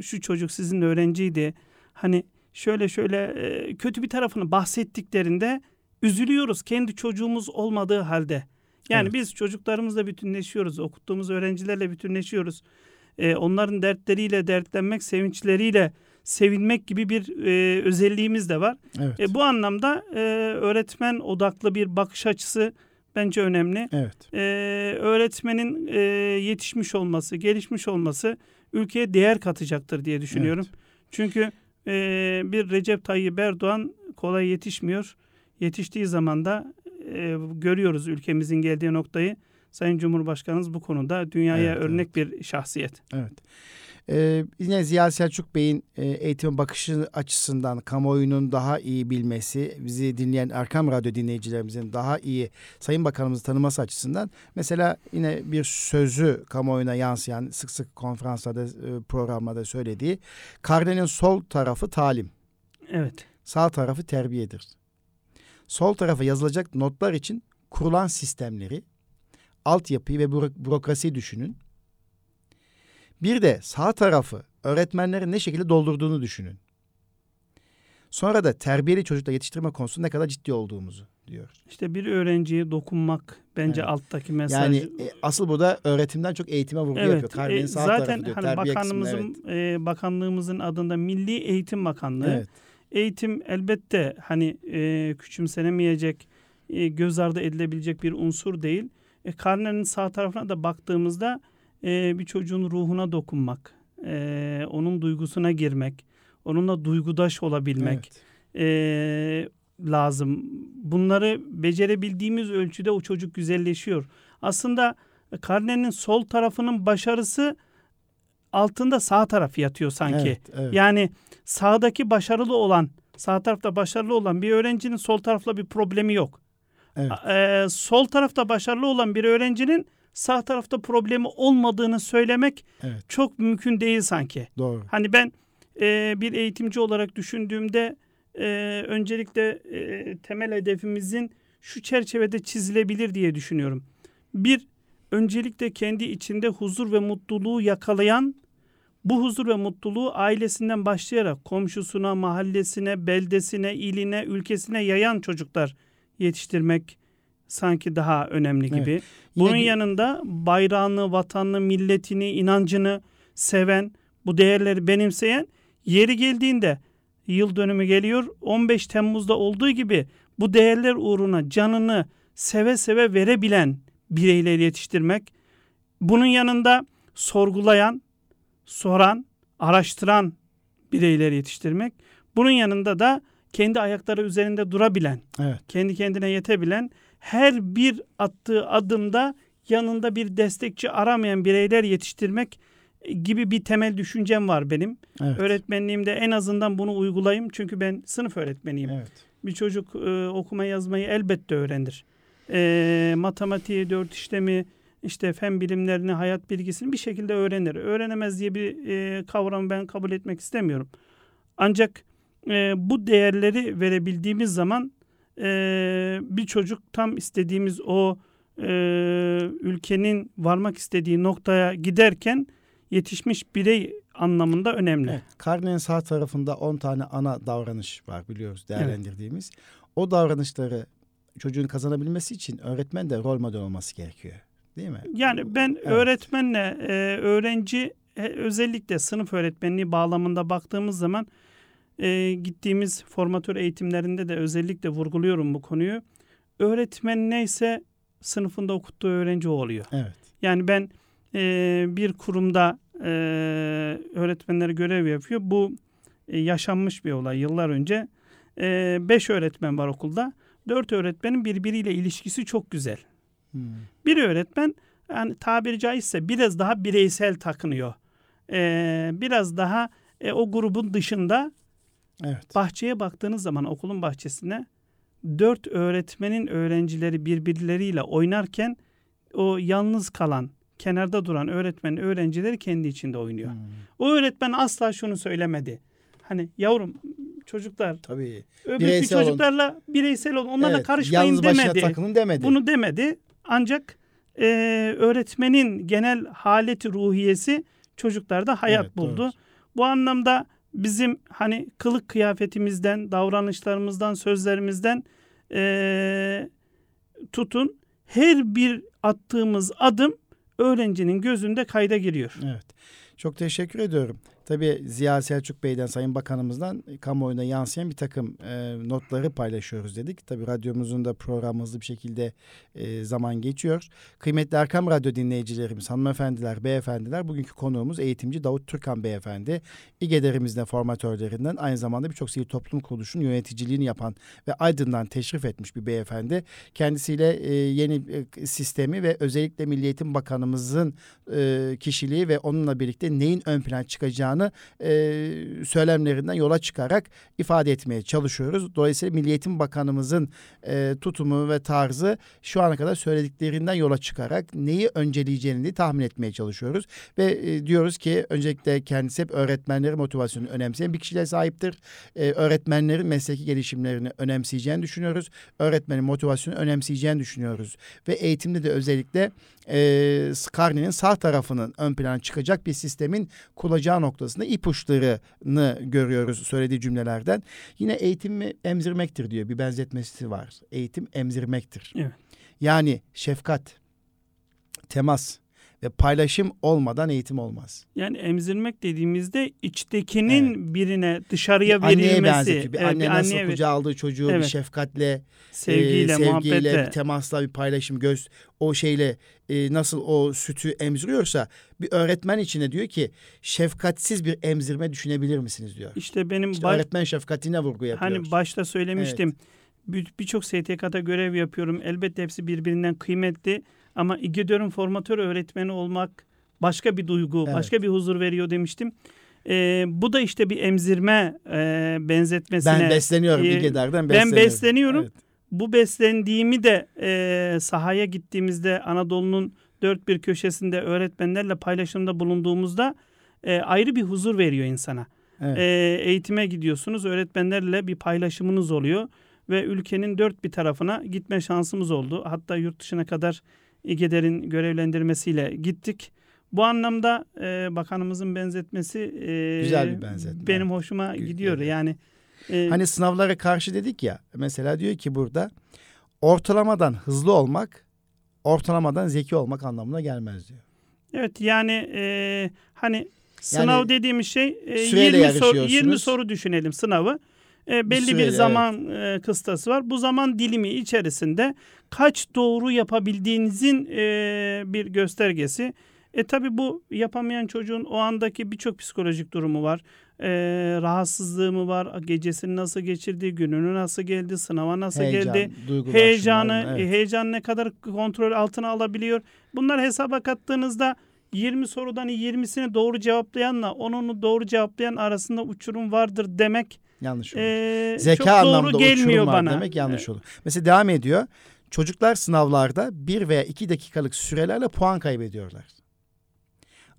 şu- çocuk sizin öğrenciydi hani şöyle şöyle e, kötü bir tarafını bahsettiklerinde üzülüyoruz kendi çocuğumuz olmadığı halde. Yani Evet. biz çocuklarımızla bütünleşiyoruz, okuttuğumuz öğrencilerle bütünleşiyoruz. E, onların dertleriyle dertlenmek, sevinçleriyle sevinmek gibi bir e, özelliğimiz de var. Evet. E, bu anlamda e, öğretmen odaklı bir bakış açısı bence önemli. evet. E, öğretmenin e, yetişmiş olması, gelişmiş olması ülkeye değer katacaktır diye düşünüyorum. Çünkü e, bir Recep Tayyip Erdoğan kolay yetişmiyor. Yetiştiği zaman da e, görüyoruz ülkemizin geldiği noktayı. Sayın Cumhurbaşkanımız bu konuda dünyaya Evet, örnek bir şahsiyet. Evet. Ee, yine Ziya Selçuk Bey'in e, eğitim bakışı açısından kamuoyunun daha iyi bilmesi, bizi dinleyen Erkam Radyo dinleyicilerimizin daha iyi Sayın Bakanımızı tanıması açısından mesela yine bir sözü kamuoyuna yansıyan sık sık konferanslarda, e, programlarda söylediği karnenin sol tarafı talim, Evet. sağ tarafı terbiyedir. Sol tarafa yazılacak notlar için kurulan sistemleri, altyapıyı ve büro- bürokrasiyi düşünün. Bir de sağ tarafı öğretmenlerin ne şekilde doldurduğunu düşünün. Sonra da terbiyeli çocukla yetiştirme konusunda ne kadar ciddi olduğumuzu diyor. İşte bir öğrenciye dokunmak bence Evet. alttaki mesaj. Yani e, asıl burada öğretimden çok eğitime vurgu yapıyor. Karnenin e, sağ zaten tarafı diyor. hani kısmını, bakanlığımızın e, bakanlığımızın adında Milli Eğitim Bakanlığı. evet. Eğitim elbette hani e, küçümsenemeyecek, e, göz ardı edilebilecek bir unsur değil. E, karnenin sağ tarafına da baktığımızda e, bir çocuğun ruhuna dokunmak, e, onun duygusuna girmek, onunla duygudaş olabilmek evet. e, lazım. Bunları becerebildiğimiz ölçüde o çocuk güzelleşiyor. Aslında karnenin sol tarafının başarısı altında sağ tarafı yatıyor sanki. Evet, evet. Yani sağdaki başarılı olan, sağ tarafta başarılı olan bir öğrencinin sol tarafla bir problemi yok. evet. Ee, sol tarafta başarılı olan bir öğrencinin sağ tarafta problemi olmadığını söylemek Evet. çok mümkün değil sanki. Doğru. Hani ben e, bir eğitimci olarak düşündüğümde e, öncelikle e, temel hedefimizin şu çerçevede çizilebilir diye düşünüyorum. Bir öncelikle kendi içinde huzur ve mutluluğu yakalayan bu huzur ve mutluluğu ailesinden başlayarak komşusuna, mahallesine, beldesine, iline, ülkesine yayan çocuklar yetiştirmek sanki daha önemli Evet. gibi. Yine Bunun bir- yanında bayrağını, vatanını, milletini, inancını seven, bu değerleri benimseyen yeri geldiğinde yıl dönümü geliyor 15 Temmuz'da olduğu gibi bu değerler uğruna canını seve seve verebilen bireyleri yetiştirmek. Bunun yanında sorgulayan, soran, araştıran bireyleri yetiştirmek. Bunun yanında da kendi ayakları üzerinde durabilen, Evet. kendi kendine yetebilen, her bir attığı adımda yanında bir destekçi aramayan bireyler yetiştirmek gibi bir temel düşüncem var benim. Evet. Öğretmenliğimde en azından bunu uygulayayım çünkü ben sınıf öğretmeniyim. Evet. Bir çocuk e, okuma yazmayı elbette öğrenir. E, matematiği, dört işlemi, işte fen bilimlerini, hayat bilgisini bir şekilde öğrenir. Öğrenemez diye bir e, kavramı ben kabul etmek istemiyorum. Ancak e, bu değerleri verebildiğimiz zaman e, bir çocuk tam istediğimiz o e, ülkenin varmak istediği noktaya giderken yetişmiş birey anlamında önemli. Evet. Karnenin sağ tarafında 10 tane ana davranış var biliyoruz değerlendirdiğimiz. O davranışları çocuğun kazanabilmesi için öğretmen de rol model olması gerekiyor. Değil mi? Yani ben Evet. öğretmenle e, öğrenci e, özellikle sınıf öğretmenliği bağlamında baktığımız zaman e, gittiğimiz formatör eğitimlerinde de özellikle vurguluyorum bu konuyu. Öğretmen neyse sınıfında okuttuğu öğrenci o oluyor. Evet. Yani ben e, bir kurumda e, öğretmenler görev yapıyor. Bu e, yaşanmış bir olay yıllar önce. E, beş öğretmen var okulda. Dört öğretmenin birbiriyle ilişkisi çok güzel. Hmm. Bir öğretmen yani tabiri caizse biraz daha bireysel takınıyor. Ee, biraz daha e, o grubun dışında Evet. bahçeye baktığınız zaman okulun bahçesine dört öğretmenin öğrencileri birbirleriyle oynarken o yalnız kalan kenarda duran öğretmenin öğrencileri kendi içinde oynuyor. Hmm. O öğretmen asla şunu söylemedi. Hani yavrum çocuklar Tabii. öbür Bireysel olun. çocuklarla bireysel olun onlarla Evet, karışmayın Yalnız demedi. takılın demedi. Bunu demedi. Ancak e, öğretmenin genel haleti ruhiyesi çocuklarda hayat Evet, buldu. doğru. Bu anlamda bizim hani kılık kıyafetimizden, davranışlarımızdan, sözlerimizden e, tutun her bir attığımız adım öğrencinin gözünde kayda giriyor. Evet. Çok teşekkür ediyorum. Tabii Ziya Selçuk Bey'den, Sayın Bakanımızdan e, kamuoyuna yansıyan bir takım e, notları paylaşıyoruz dedik. Tabii radyomuzun da programı hızlı bir şekilde e, zaman geçiyor. Kıymetli Erkam Radyo dinleyicilerimiz, hanımefendiler, beyefendiler, bugünkü konuğumuz eğitimci Davut Türkan Beyefendi. İGEDER'imizde formatörlerinden aynı zamanda birçok sivil toplum kuruluşunun yöneticiliğini yapan ve Aydın'dan teşrif etmiş bir beyefendi. Kendisiyle e, yeni e, sistemi ve özellikle Milli Eğitim Bakanımızın e, kişiliği ve onunla birlikte neyin ön plana çıkacağını e, söylemlerinden yola çıkarak ifade etmeye çalışıyoruz. Dolayısıyla Milli Eğitim Bakanımızın e, tutumu ve tarzı şu ana kadar söylediklerinden yola çıkarak neyi önceleyeceğini tahmin etmeye çalışıyoruz. Ve e, diyoruz ki öncelikle kendisi hep öğretmenlerin motivasyonunu önemseyen bir kişiliğe sahiptir. E, öğretmenlerin mesleki gelişimlerini önemseyeceğini düşünüyoruz. Öğretmenin motivasyonu önemseyeceğini düşünüyoruz. Ve eğitimde de özellikle e, karnenin sağ tarafının ön plana çıkacak bir sistemin kuracağı noktasında ipuçlarını görüyoruz söylediği cümlelerden. Yine eğitimi emzirmektir diyor bir benzetmesi var. Eğitim emzirmektir. Evet. Yani şefkat, temas ve paylaşım olmadan eğitim olmaz. Yani emzirmek dediğimizde içtekinin birine dışarıya Anneye verilmesi. benzetiyor. Bir Evet, anne bir nasıl anneye- kucağa aldığı çocuğu Evet. bir şefkatle, sevgiyle, e, sevgiyle, muhabbetle. bir temasla, bir paylaşım, göz o şeyle e, nasıl o sütü emziriyorsa bir öğretmen içine diyor ki şefkatsiz bir emzirme düşünebilir misiniz diyor. İşte benim İşte baş- öğretmen şefkatine vurgu yapıyor. hani başta söylemiştim. Bir- Birçok STK'da görev yapıyorum. Elbette hepsi birbirinden kıymetli ama İGEDÖR'ün formatör öğretmeni olmak başka bir duygu, Evet. başka bir huzur veriyor demiştim. Ee, bu da işte bir emzirme e, benzetmesine. ben besleniyorum e, İGEDER'den ben besleniyorum. besleniyorum. Evet. Bu beslendiğimi de e, sahaya gittiğimizde Anadolu'nun dört bir köşesinde öğretmenlerle paylaşımda bulunduğumuzda e, ayrı bir huzur veriyor insana. Evet. E, eğitime gidiyorsunuz, öğretmenlerle bir paylaşımınız oluyor ve ülkenin dört bir tarafına gitme şansımız oldu. Hatta yurt dışına kadar İGEDER'in görevlendirmesiyle gittik. Bu anlamda e, bakanımızın benzetmesi e, Güzel bir benzetme. benim hoşuma Gü- gidiyor. Yani e, Hani sınavlara karşı dedik ya. Mesela diyor ki burada ortalamadan hızlı olmak ortalamadan zeki olmak anlamına gelmez diyor. evet yani e, hani sınav Yani dediğimiz şey e, süreyle 20 soru yarışıyorsunuz. 20 soru düşünelim sınavı. E, belli bir süreyle, zaman e, kıstası var. Bu zaman dilimi içerisinde kaç doğru yapabildiğinizin e, bir göstergesi. E tabi bu yapamayan çocuğun o andaki birçok psikolojik durumu var. E, rahatsızlığı mı var? Gecesini nasıl geçirdi? Gününü nasıl geldi? Sınava nasıl Heyecan, geldi? Heyecanı, evet. heyecan ne kadar kontrol altına alabiliyor? Bunlar hesaba kattığınızda 20 sorudan 20'sini doğru cevaplayanla onunu doğru cevaplayan arasında uçurum vardır demek yanlış olur. e, Zeka anlamda gelmiyor uçurum var bana. demek yanlış E, olur. Mesela devam ediyor. Çocuklar sınavlarda bir veya iki dakikalık sürelerle puan kaybediyorlar.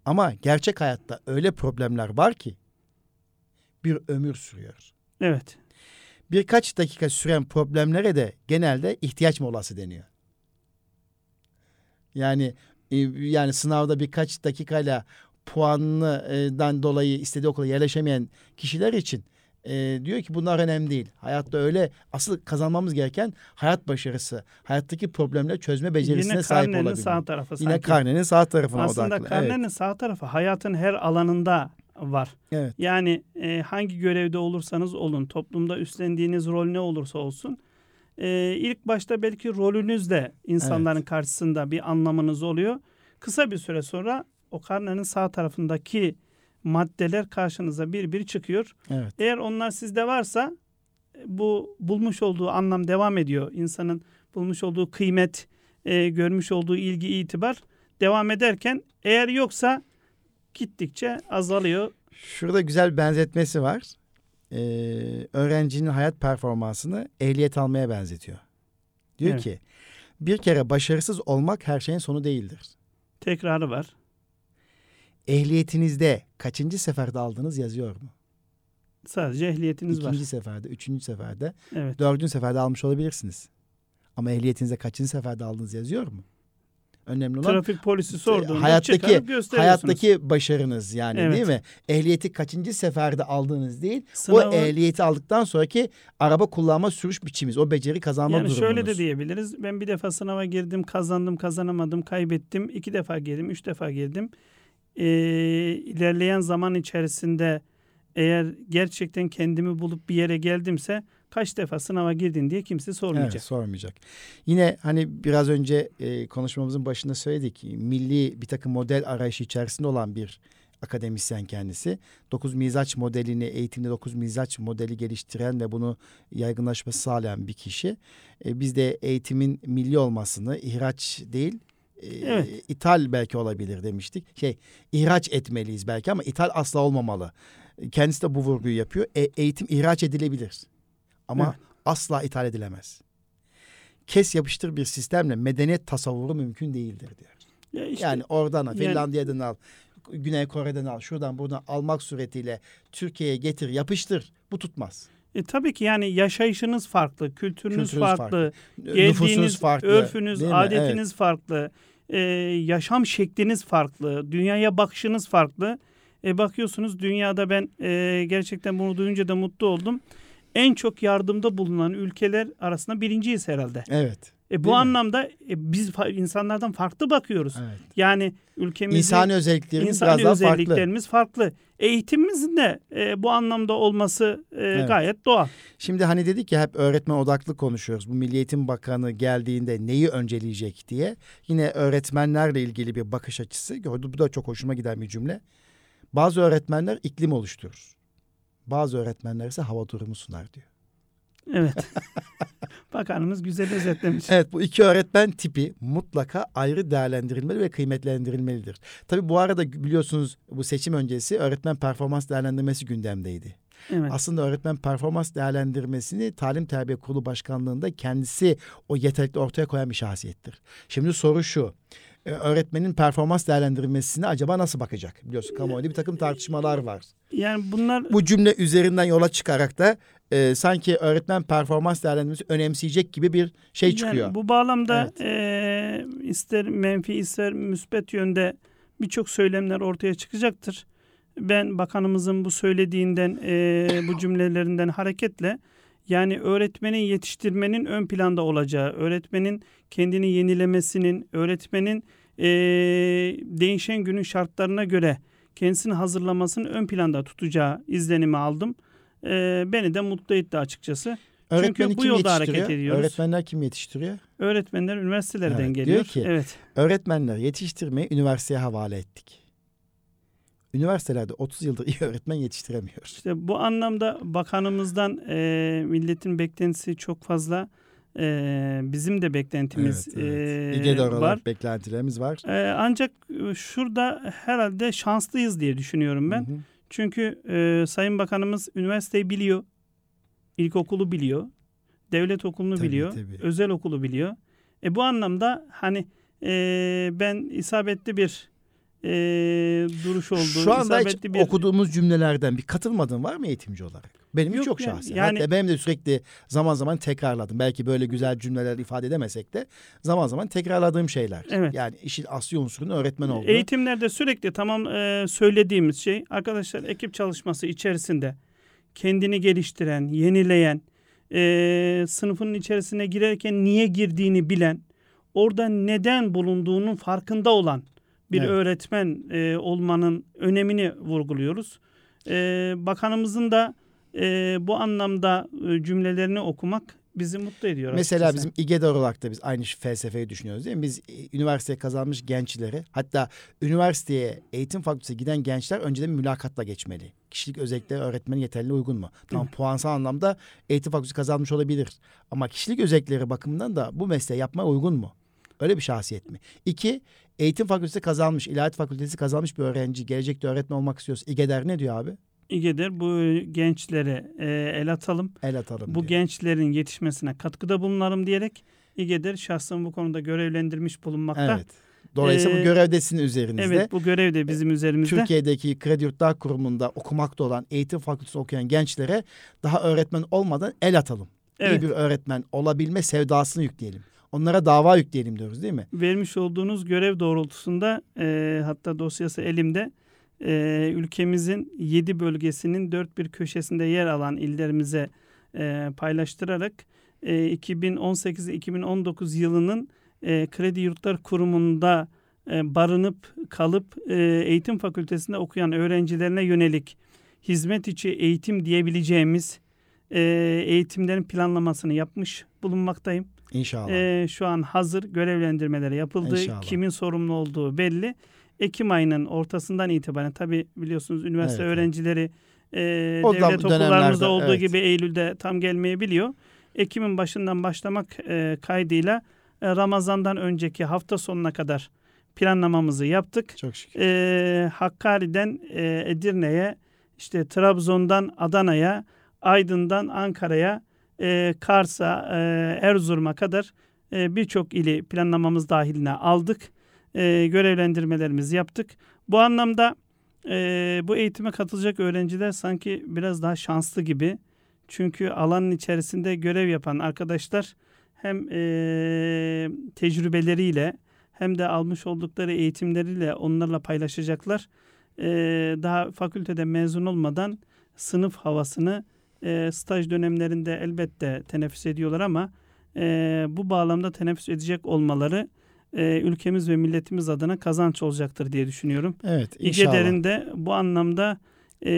Ama gerçek hayatta öyle problemler var ki bir ömür sürüyor. Evet. Birkaç dakika süren problemlere de genelde ihtiyaç molası deniyor. Yani e, yani sınavda birkaç dakikayla puanından dolayı istediği okula yerleşemeyen kişiler için e, diyor ki bunlar önemli değil. Hayatta öyle asıl kazanmamız gereken hayat başarısı, hayattaki problemleri çözme becerisine Yine sahip karnenin olabilmek. sağ tarafı Yine sanki. karnenin sağ tarafına Aslında odaklı. karnenin sağ tarafı hayatın her alanında var. Evet. Yani e, hangi görevde olursanız olun, toplumda üstlendiğiniz rol ne olursa olsun, e, ilk başta belki rolünüz de insanların karşısında bir anlamınız oluyor. Kısa bir süre sonra o karnenin sağ tarafındaki maddeler karşınıza bir bir çıkıyor. Evet. Eğer onlar sizde varsa bu bulmuş olduğu anlam devam ediyor. İnsanın bulmuş olduğu kıymet, e, görmüş olduğu ilgi, itibar devam ederken eğer yoksa gittikçe azalıyor. Şurada güzel bir benzetmesi var. Ee, öğrencinin hayat performansını ehliyet almaya benzetiyor. Diyor Evet. ki bir kere başarısız olmak her şeyin sonu değildir. Tekrarı var. Ehliyetinizde kaçıncı seferde aldığınız yazıyor mu? Sadece ehliyetiniz İkinci var. seferde, üçüncü seferde, Evet. dördüncü seferde almış olabilirsiniz. Ama ehliyetinizde kaçıncı seferde aldığınız yazıyor mu? Önemli olan Trafik polisi sorduğunda hayattaki hayattaki başarınız yani Evet. değil mi? Ehliyeti kaçıncı seferde aldığınız değil, Sınavı- o ehliyeti aldıktan sonraki araba kullanma sürüş biçimimiz, o beceri kazanma yani durumunuz. şöyle de diyebiliriz. Ben bir defa sınava girdim, kazandım, kazanamadım, kaybettim. İki defa girdim, üç defa girdim. Ee, ilerleyen zaman içerisinde eğer gerçekten kendimi bulup bir yere geldimse kaç defa sınava girdin diye kimse sormayacak. Evet, sormayacak. Yine hani biraz önce e, konuşmamızın başında söyledik. Milli bir takım model arayışı içerisinde olan bir akademisyen kendisi. Dokuz mizaç modelini, eğitimde dokuz mizaç modeli geliştiren ve bunu yaygınlaşması sağlayan bir kişi. E, biz de eğitimin milli olmasını, ihraç değil, e, Evet. ithal belki olabilir demiştik. Şey, ihraç etmeliyiz belki ama ithal asla olmamalı. Kendisi de bu vurguyu yapıyor. E, eğitim ihraç edilebilir. Ama Evet. asla ithal edilemez. Kes yapıştır bir sistemle medeniyet tasavvuru mümkün değildir diyor. Ya işte- yani oradan al, yani- Finlandiya'dan al, Güney Kore'den al, şuradan buradan almak suretiyle Türkiye'ye getir, yapıştır. Bu tutmaz. E, tabii ki yani yaşayışınız farklı, kültürünüz, Kültürünüz farklı, farklı, geldiğiniz Nüfusunuz farklı. örfünüz, adetiniz farklı, e, yaşam şekliniz farklı, dünyaya bakışınız farklı. E, bakıyorsunuz dünyada ben e, gerçekten bunu duyunca da mutlu oldum. En çok yardımda bulunan ülkeler arasında birinciyiz herhalde. Evet. E, bu Değil mi? anlamda e, biz fa- insanlardan farklı bakıyoruz. evet. Yani ülkemizin İnsani özelliklerimiz insani biraz daha farklı. özelliklerimiz farklı. Eğitimimizin de e, bu anlamda olması e, Evet. gayet doğal. Şimdi hani dedik ya hep öğretmen odaklı konuşuyoruz. Bu Milli Eğitim Bakanı geldiğinde neyi önceleyecek diye. Yine öğretmenlerle ilgili bir bakış açısı gördü. Bu da çok hoşuma giden bir cümle. Bazı öğretmenler iklim oluşturur. Bazı öğretmenler ise hava durumu sunar diyor. Evet. Bakanımız güzel özetlemiş. Evet bu iki öğretmen tipi mutlaka ayrı değerlendirilmeli ve kıymetlendirilmelidir. Tabii bu arada biliyorsunuz bu seçim öncesi öğretmen performans değerlendirmesi gündemdeydi. Evet. Aslında öğretmen performans değerlendirmesini Talim Terbiye Kurulu Başkanlığı'nda kendisi o yetenekli ortaya koyan bir şahsiyettir. Şimdi soru şu. e, Öğretmenin performans değerlendirmesine acaba nasıl bakacak? Biliyorsun kamuoyunda bir takım tartışmalar var. Yani bunlar Bu cümle üzerinden yola çıkarak da e, sanki öğretmen performans değerlendirmesi önemseyecek gibi bir şey çıkıyor. Yani bu bağlamda e, ister menfi ister müspet yönde birçok söylemler ortaya çıkacaktır. Ben bakanımızın bu söylediğinden e, bu cümlelerinden hareketle yani öğretmenin yetiştirmenin ön planda olacağı, öğretmenin kendini yenilemesinin, öğretmenin e, değişen günün şartlarına göre kendisini hazırlamasını ön planda tutacağı izlenimi aldım. E, beni de mutlu etti açıkçası. Öğretmeni bu kim yolda hareket ediyoruz. Öğretmenler kim yetiştiriyor? Öğretmenler üniversitelerden Evet, geliyor. diyor ki- evet. Öğretmenler yetiştirmeyi üniversiteye havale ettik. Üniversitelerde 30 yıldır iyi öğretmen yetiştiremiyor. İşte bu anlamda bakanımızdan e, milletin beklentisi çok fazla. E, bizim de beklentimiz evet, evet. e, İGEDOR olarak var. beklentilerimiz var. E, ancak e, şurada herhalde şanslıyız diye düşünüyorum ben. Hı hı. Çünkü e, Sayın Bakanımız üniversiteyi biliyor. İlkokulu biliyor. Devlet okulunu Tabii, biliyor. tabii. Özel okulu biliyor. E, bu anlamda hani e, ben isabetli bir e, duruş olduğu, Şu anda hiç bir okuduğumuz cümlelerden bir katılmadın var mı eğitimci olarak? Benim hiç Yok yok yani- şahsen. yani- Hatta benim de sürekli zaman zaman tekrarladım. Belki böyle güzel cümleler ifade edemesek de zaman zaman tekrarladığım şeyler. Evet. Yani işin asli unsurunun öğretmen olduğu. Eğitimlerde sürekli tamam e, söylediğimiz şey arkadaşlar ekip çalışması içerisinde kendini geliştiren, yenileyen, e, sınıfın içerisine girerken niye girdiğini bilen, orada neden bulunduğunun farkında olan bir Evet. öğretmen e, olmanın önemini vurguluyoruz. E, bakanımızın da e, bu anlamda e, cümlelerini okumak bizi mutlu ediyor. Mesela açıkçası. bizim İGEDOR olarak da biz aynı felsefeyi düşünüyoruz değil mi? Biz e, üniversiteye kazanmış gençleri hatta üniversiteye eğitim fakültesine giden gençler önceden mülakatla geçmeli. Kişilik özellikleri öğretmenin yeterli uygun mu? Tamam puansal anlamda eğitim fakültesi kazanmış olabilir. Ama kişilik özellikleri bakımından da bu mesleği yapmaya uygun mu? Öyle bir şahsiyet mi? İki, eğitim fakültesi kazanmış, ilahiyat fakültesi kazanmış bir öğrenci gelecekte öğretmen olmak istiyorsa İGEDER ne diyor abi? İGEDER bu gençlere e, el atalım. El atalım bu diyor. gençlerin yetişmesine katkıda bulunalım diyerek İGEDER şahsını bu konuda görevlendirmiş bulunmakta. Evet. Dolayısıyla Ee, bu görevdesinin üzerinizde. Evet, bu görev de bizim üzerimizde. Türkiye'deki Kredi Yurtlar Kurumu'nda okumakta olan eğitim fakültesi okuyan gençlere daha öğretmen olmadan el atalım. Evet. İyi bir öğretmen olabilme sevdasını yükleyelim. Onlara dava yükleyelim diyoruz değil mi? Vermiş olduğunuz görev doğrultusunda e, hatta dosyası elimde e, ülkemizin yedi bölgesinin dört bir köşesinde yer alan illerimize e, paylaştırarak e, 2018-2019 yılının e, Kredi Yurtlar Kurumu'nda e, barınıp kalıp e, eğitim fakültesinde okuyan öğrencilerine yönelik hizmet içi eğitim diyebileceğimiz e, eğitimlerin planlamasını yapmış bulunmaktayım. İnşallah. Ee, şu an hazır görevlendirmeleri yapıldı. İnşallah. Kimin sorumlu olduğu belli. Ekim ayının ortasından itibaren tabi biliyorsunuz üniversite Evet, evet. öğrencileri e, O devlet da- okullarımızda olduğu evet. gibi Eylül'de tam gelmeyebiliyor. Ekim'in başından başlamak e, kaydıyla e, Ramazan'dan önceki hafta sonuna kadar planlamamızı yaptık. Çok şükür. E, Hakkari'den e, Edirne'ye, işte Trabzon'dan Adana'ya, Aydın'dan Ankara'ya, e, Kars'a, e, Erzurum'a kadar e, birçok ili planlamamız dahiline aldık. E, görevlendirmelerimizi yaptık. Bu anlamda e, bu eğitime katılacak öğrenciler sanki biraz daha şanslı gibi. Çünkü alanın içerisinde görev yapan arkadaşlar hem e, tecrübeleriyle hem de almış oldukları eğitimleriyle onlarla paylaşacaklar. E, daha fakültede mezun olmadan sınıf havasını e, staj dönemlerinde elbette teneffüs ediyorlar ama e, bu bağlamda teneffüs edecek olmaları e, ülkemiz ve milletimiz adına kazanç olacaktır diye düşünüyorum. Evet inşallah. İGEDER'in de bu anlamda e,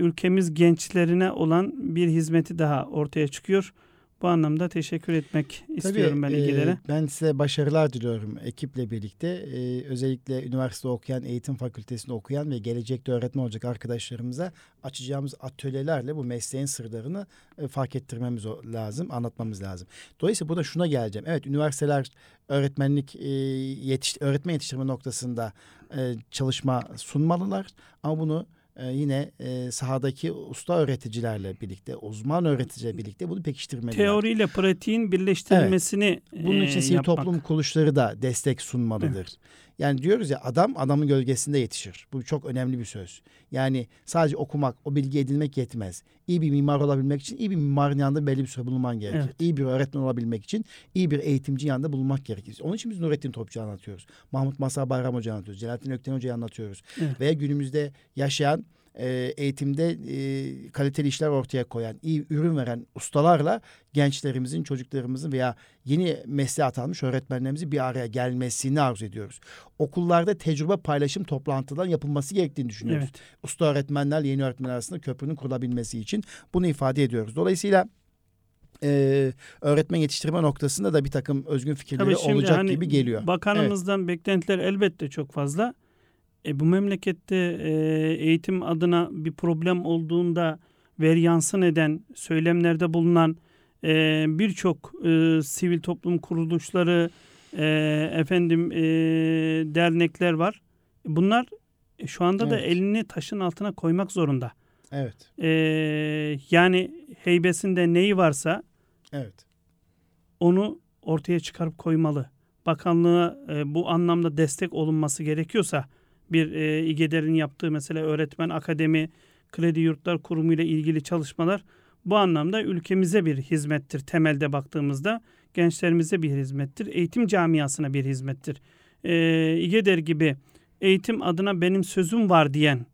ülkemiz gençlerine olan bir hizmeti daha ortaya çıkıyor. Bu anlamda teşekkür etmek istiyorum ben Tabii, e, ben size başarılar diliyorum ekiple birlikte. E, özellikle üniversite okuyan, eğitim fakültesinde okuyan ve gelecekte öğretmen olacak arkadaşlarımıza açacağımız atölyelerle bu mesleğin sırlarını e, fark ettirmemiz lazım, anlatmamız lazım. Dolayısıyla burada şuna geleceğim. Evet üniversiteler öğretmenlik e, yetiş, öğretmen yetiştirme noktasında e, çalışma sunmalılar ama bunu e, yine e, sahadaki usta öğreticilerle birlikte, uzman öğreticilerle birlikte bunu pekiştirmeliler. Teoriyle pratiğin birleştirilmesini Bunun için e, sivil yapmak. toplum kuruluşları da destek sunmalıdır. Yani diyoruz ya adam adamın gölgesinde yetişir. Bu çok önemli bir söz. Yani sadece okumak, o bilgi edinmek yetmez. İyi bir mimar olabilmek için iyi bir mimarın yanında belli bir süre bulunman gerekir. Evet. İyi bir öğretmen olabilmek için iyi bir eğitimci yanında bulunmak gerekir. Onun için biz Nurettin Topçu'yu anlatıyoruz. Mahmut Masa Bayram Hoca'yı anlatıyoruz. Celalettin Ökten Hoca'yı anlatıyoruz. Evet. Veya günümüzde yaşayan e, eğitimde e, kaliteli işler ortaya koyan, iyi ürün veren ustalarla gençlerimizin, çocuklarımızın veya yeni mesleğe atanmış öğretmenlerimizin bir araya gelmesini arzu ediyoruz. Okullarda tecrübe paylaşım toplantıların yapılması gerektiğini düşünüyoruz. Evet. Usta öğretmenlerle yeni öğretmenler arasında köprünün kurulabilmesi için bunu ifade ediyoruz. Dolayısıyla e, öğretmen yetiştirme noktasında da bir takım özgün fikirleri olacak hani gibi geliyor. Bakanımızdan beklentiler elbette çok fazla. E, bu memlekette e, eğitim adına bir problem olduğunda veryansın eden, söylemlerde bulunan e, birçok e, sivil toplum kuruluşları, e, efendim e, dernekler var. Bunlar e, şu anda da Evet. elini taşın altına koymak zorunda. Evet, E, yani heybesinde neyi varsa evet. onu ortaya çıkarıp koymalı. Bakanlığa e, bu anlamda destek olunması gerekiyorsa bir e, İGEDER'in yaptığı mesela öğretmen akademi, kredi yurtlar kurumu ile ilgili çalışmalar bu anlamda ülkemize bir hizmettir. Temelde baktığımızda gençlerimize bir hizmettir. Eğitim camiasına bir hizmettir. E, İGEDER gibi eğitim adına benim sözüm var diyen,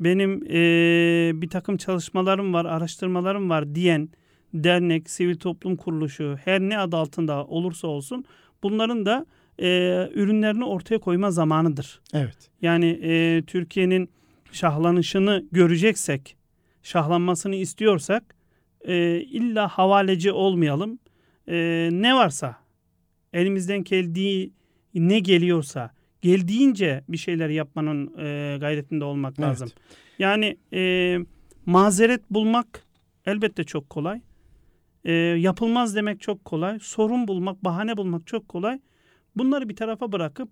benim e, bir takım çalışmalarım var, araştırmalarım var diyen dernek, sivil toplum kuruluşu her ne adı altında olursa olsun bunların da e, ürünlerini ortaya koyma zamanıdır. Evet. Yani e, Türkiye'nin şahlanışını göreceksek, şahlanmasını istiyorsak e, illa havaleci olmayalım. E, ne varsa elimizden geldiği ne geliyorsa geldiğince bir şeyler yapmanın e, gayretinde olmak Evet. lazım. Yani e, mazeret bulmak elbette çok kolay. E, yapılmaz demek çok kolay. Sorun bulmak, bahane bulmak çok kolay. Bunları bir tarafa bırakıp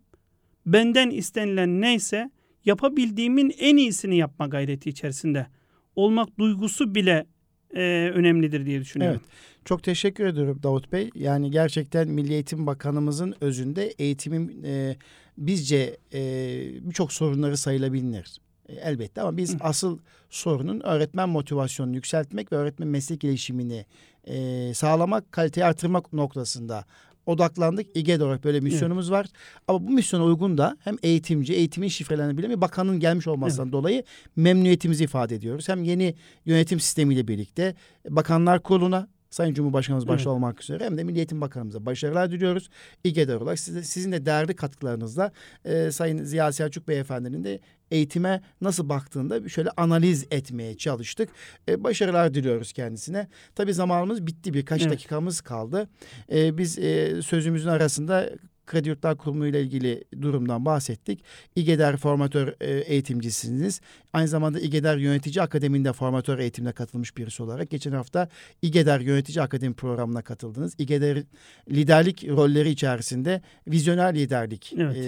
benden istenilen neyse yapabildiğimin en iyisini yapma gayreti içerisinde olmak duygusu bile e, önemlidir diye düşünüyorum. Çok teşekkür ediyorum Davut Bey. Yani gerçekten Milli Eğitim Bakanımızın özünde eğitimin e, bizce e, birçok sorunları sayılabilir. E, elbette ama biz Hı. asıl sorunun öğretmen motivasyonunu yükseltmek ve öğretmen meslek gelişimini e, sağlamak, kaliteyi artırmak noktasında odaklandık. İGED olarak böyle misyonumuz var. Ama bu misyona uygun da hem eğitimci, eğitimin şifrelenebilen bir bakanın gelmiş olmasından dolayı memnuniyetimizi ifade ediyoruz. Hem yeni yönetim sistemiyle birlikte Bakanlar Kurulu'na Sayın Cumhurbaşkanımız başta Evet. olmak üzere hem de Milli Eğitim Bakanımıza başarılar diliyoruz. İGEDER olarak size, sizin de değerli katkılarınızla e, Sayın Ziya Selçuk Beyefendi'nin de eğitime nasıl baktığında şöyle analiz etmeye çalıştık. E, başarılar diliyoruz kendisine. Tabii zamanımız bitti. Birkaç Evet. dakikamız kaldı. E, biz e, sözümüzün arasında Kredi Yurtlar Kurumu ile ilgili durumdan bahsettik. İGEDER formatör e, eğitimcisiniz. Aynı zamanda İGEDER Yönetici Akademi'nde formatör eğitimine katılmış birisi olarak geçen hafta İGEDER Yönetici Akademi programına katıldınız. İGEDER liderlik rolleri içerisinde vizyoner liderlik Evet. e,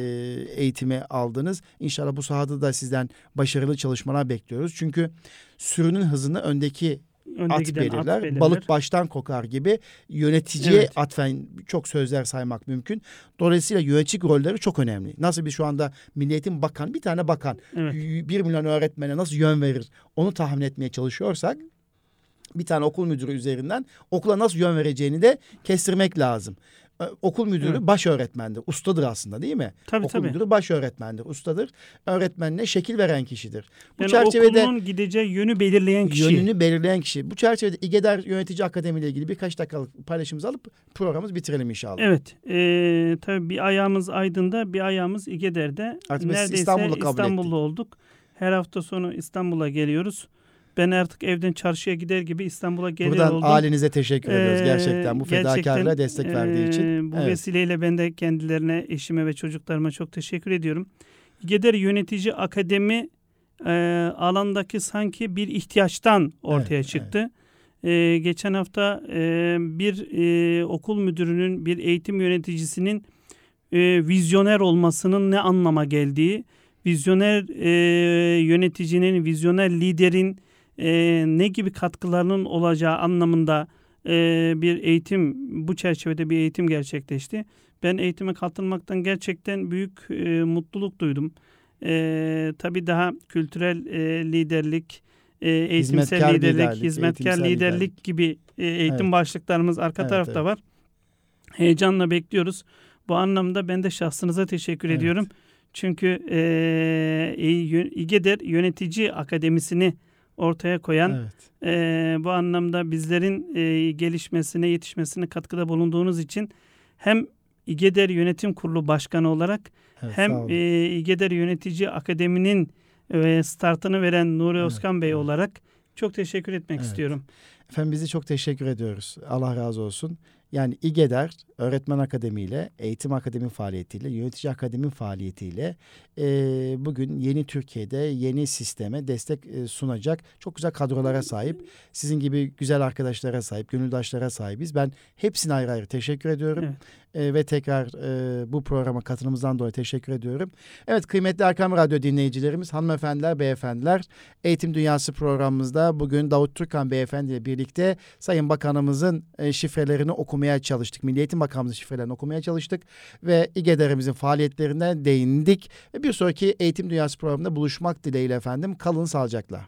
eğitimi aldınız. İnşallah bu sahada da sizden başarılı çalışmalar bekliyoruz. Çünkü sürünün hızını öndeki Önde at giden belirler. belirler. Balık baştan kokar gibi yöneticiye Evet. atfen çok sözler saymak mümkün. Dolayısıyla yönetici rolleri çok önemli. Nasıl biz şu anda Milli Eğitim Bakan, bir tane bakan Evet. bir milyon öğretmene nasıl yön verir onu tahmin etmeye çalışıyorsak bir tane okul müdürü üzerinden okula nasıl yön vereceğini de kestirmek lazım. Ö- Okul müdürü Evet. baş öğretmendir, ustadır aslında değil mi? Tabii okul tabii. müdürü baş öğretmendir, ustadır. Öğretmenine şekil veren kişidir. Bu Yani çerçevede okulun gideceği yönü belirleyen kişi. yönünü belirleyen kişi. Bu çerçevede İGEDER Yönetici Akademi ile ilgili birkaç dakikalık paylaşımımızı alıp programımızı bitirelim inşallah. Evet. E, tabii bir ayağımız Aydın'da, bir ayağımız İgeder'de. Artık Neredeyse İstanbul'da ettik. olduk. Her hafta sonu İstanbul'a geliyoruz. Ben artık evden çarşıya gider gibi İstanbul'a geliyor Buradan oldum. halinize teşekkür ediyoruz Ee, gerçekten bu fedakarlığa destek verdiği için. e, bu Evet. vesileyle ben de kendilerine, eşime ve çocuklarıma çok teşekkür ediyorum. İGEDER Yönetici Akademi e, alandaki sanki bir ihtiyaçtan ortaya Evet, çıktı. E, geçen hafta e, bir e, okul müdürünün, bir eğitim yöneticisinin e, vizyoner olmasının ne anlama geldiği vizyoner e, yöneticinin, vizyoner liderin e, ne gibi katkılarının olacağı anlamında e, bir eğitim, bu çerçevede bir eğitim gerçekleşti. Ben eğitime katılmaktan gerçekten büyük e, mutluluk duydum. E, tabii daha kültürel e, liderlik, e, eğitimsel Hizmetkar liderlik, liderlik, hizmetkar eğitimsel liderlik, liderlik. gibi e, eğitim Evet. başlıklarımız arka Evet, tarafta evet. var. Heyecanla bekliyoruz. Bu anlamda ben de şahsınıza teşekkür Evet. ediyorum. Çünkü e, İGEDER Yönetici Akademisi'ni ortaya koyan Evet. e, bu anlamda bizlerin e, gelişmesine, yetişmesine katkıda bulunduğunuz için hem İGEDER Yönetim Kurulu Başkanı olarak evet hem e, İGEDER Yönetici Akademi'nin e, startını veren Nuri Evet, Özkan Bey evet. olarak çok teşekkür etmek Evet. istiyorum. Efendim bizi çok teşekkür ediyoruz. Allah razı olsun. Yani İGEDER Öğretmen Akademi ile Eğitim Akademi faaliyetiyle, Yönetici Akademi faaliyetiyle e, bugün yeni Türkiye'de yeni sisteme destek e, sunacak çok güzel kadrolara sahip. Sizin gibi güzel arkadaşlara sahip, gönüldaşlara sahibiz. Ben hepsine ayrı ayrı teşekkür ediyorum. Evet. E, ve tekrar e, bu programa katılımınızdan dolayı teşekkür ediyorum. Evet kıymetli Erkam Radyo dinleyicilerimiz, hanımefendiler, beyefendiler Eğitim Dünyası programımızda bugün Davut Türkan Beyefendi ile birlikte Sayın Bakanımızın e, şifrelerini okumaya çalıştık. Milli Eğitim Bakanımızın şifrelerini okumaya çalıştık ve İGEDER'imizin faaliyetlerine değindik. Ve bir sonraki Eğitim Dünyası programında buluşmak dileğiyle efendim. Kalın sağlıcakla.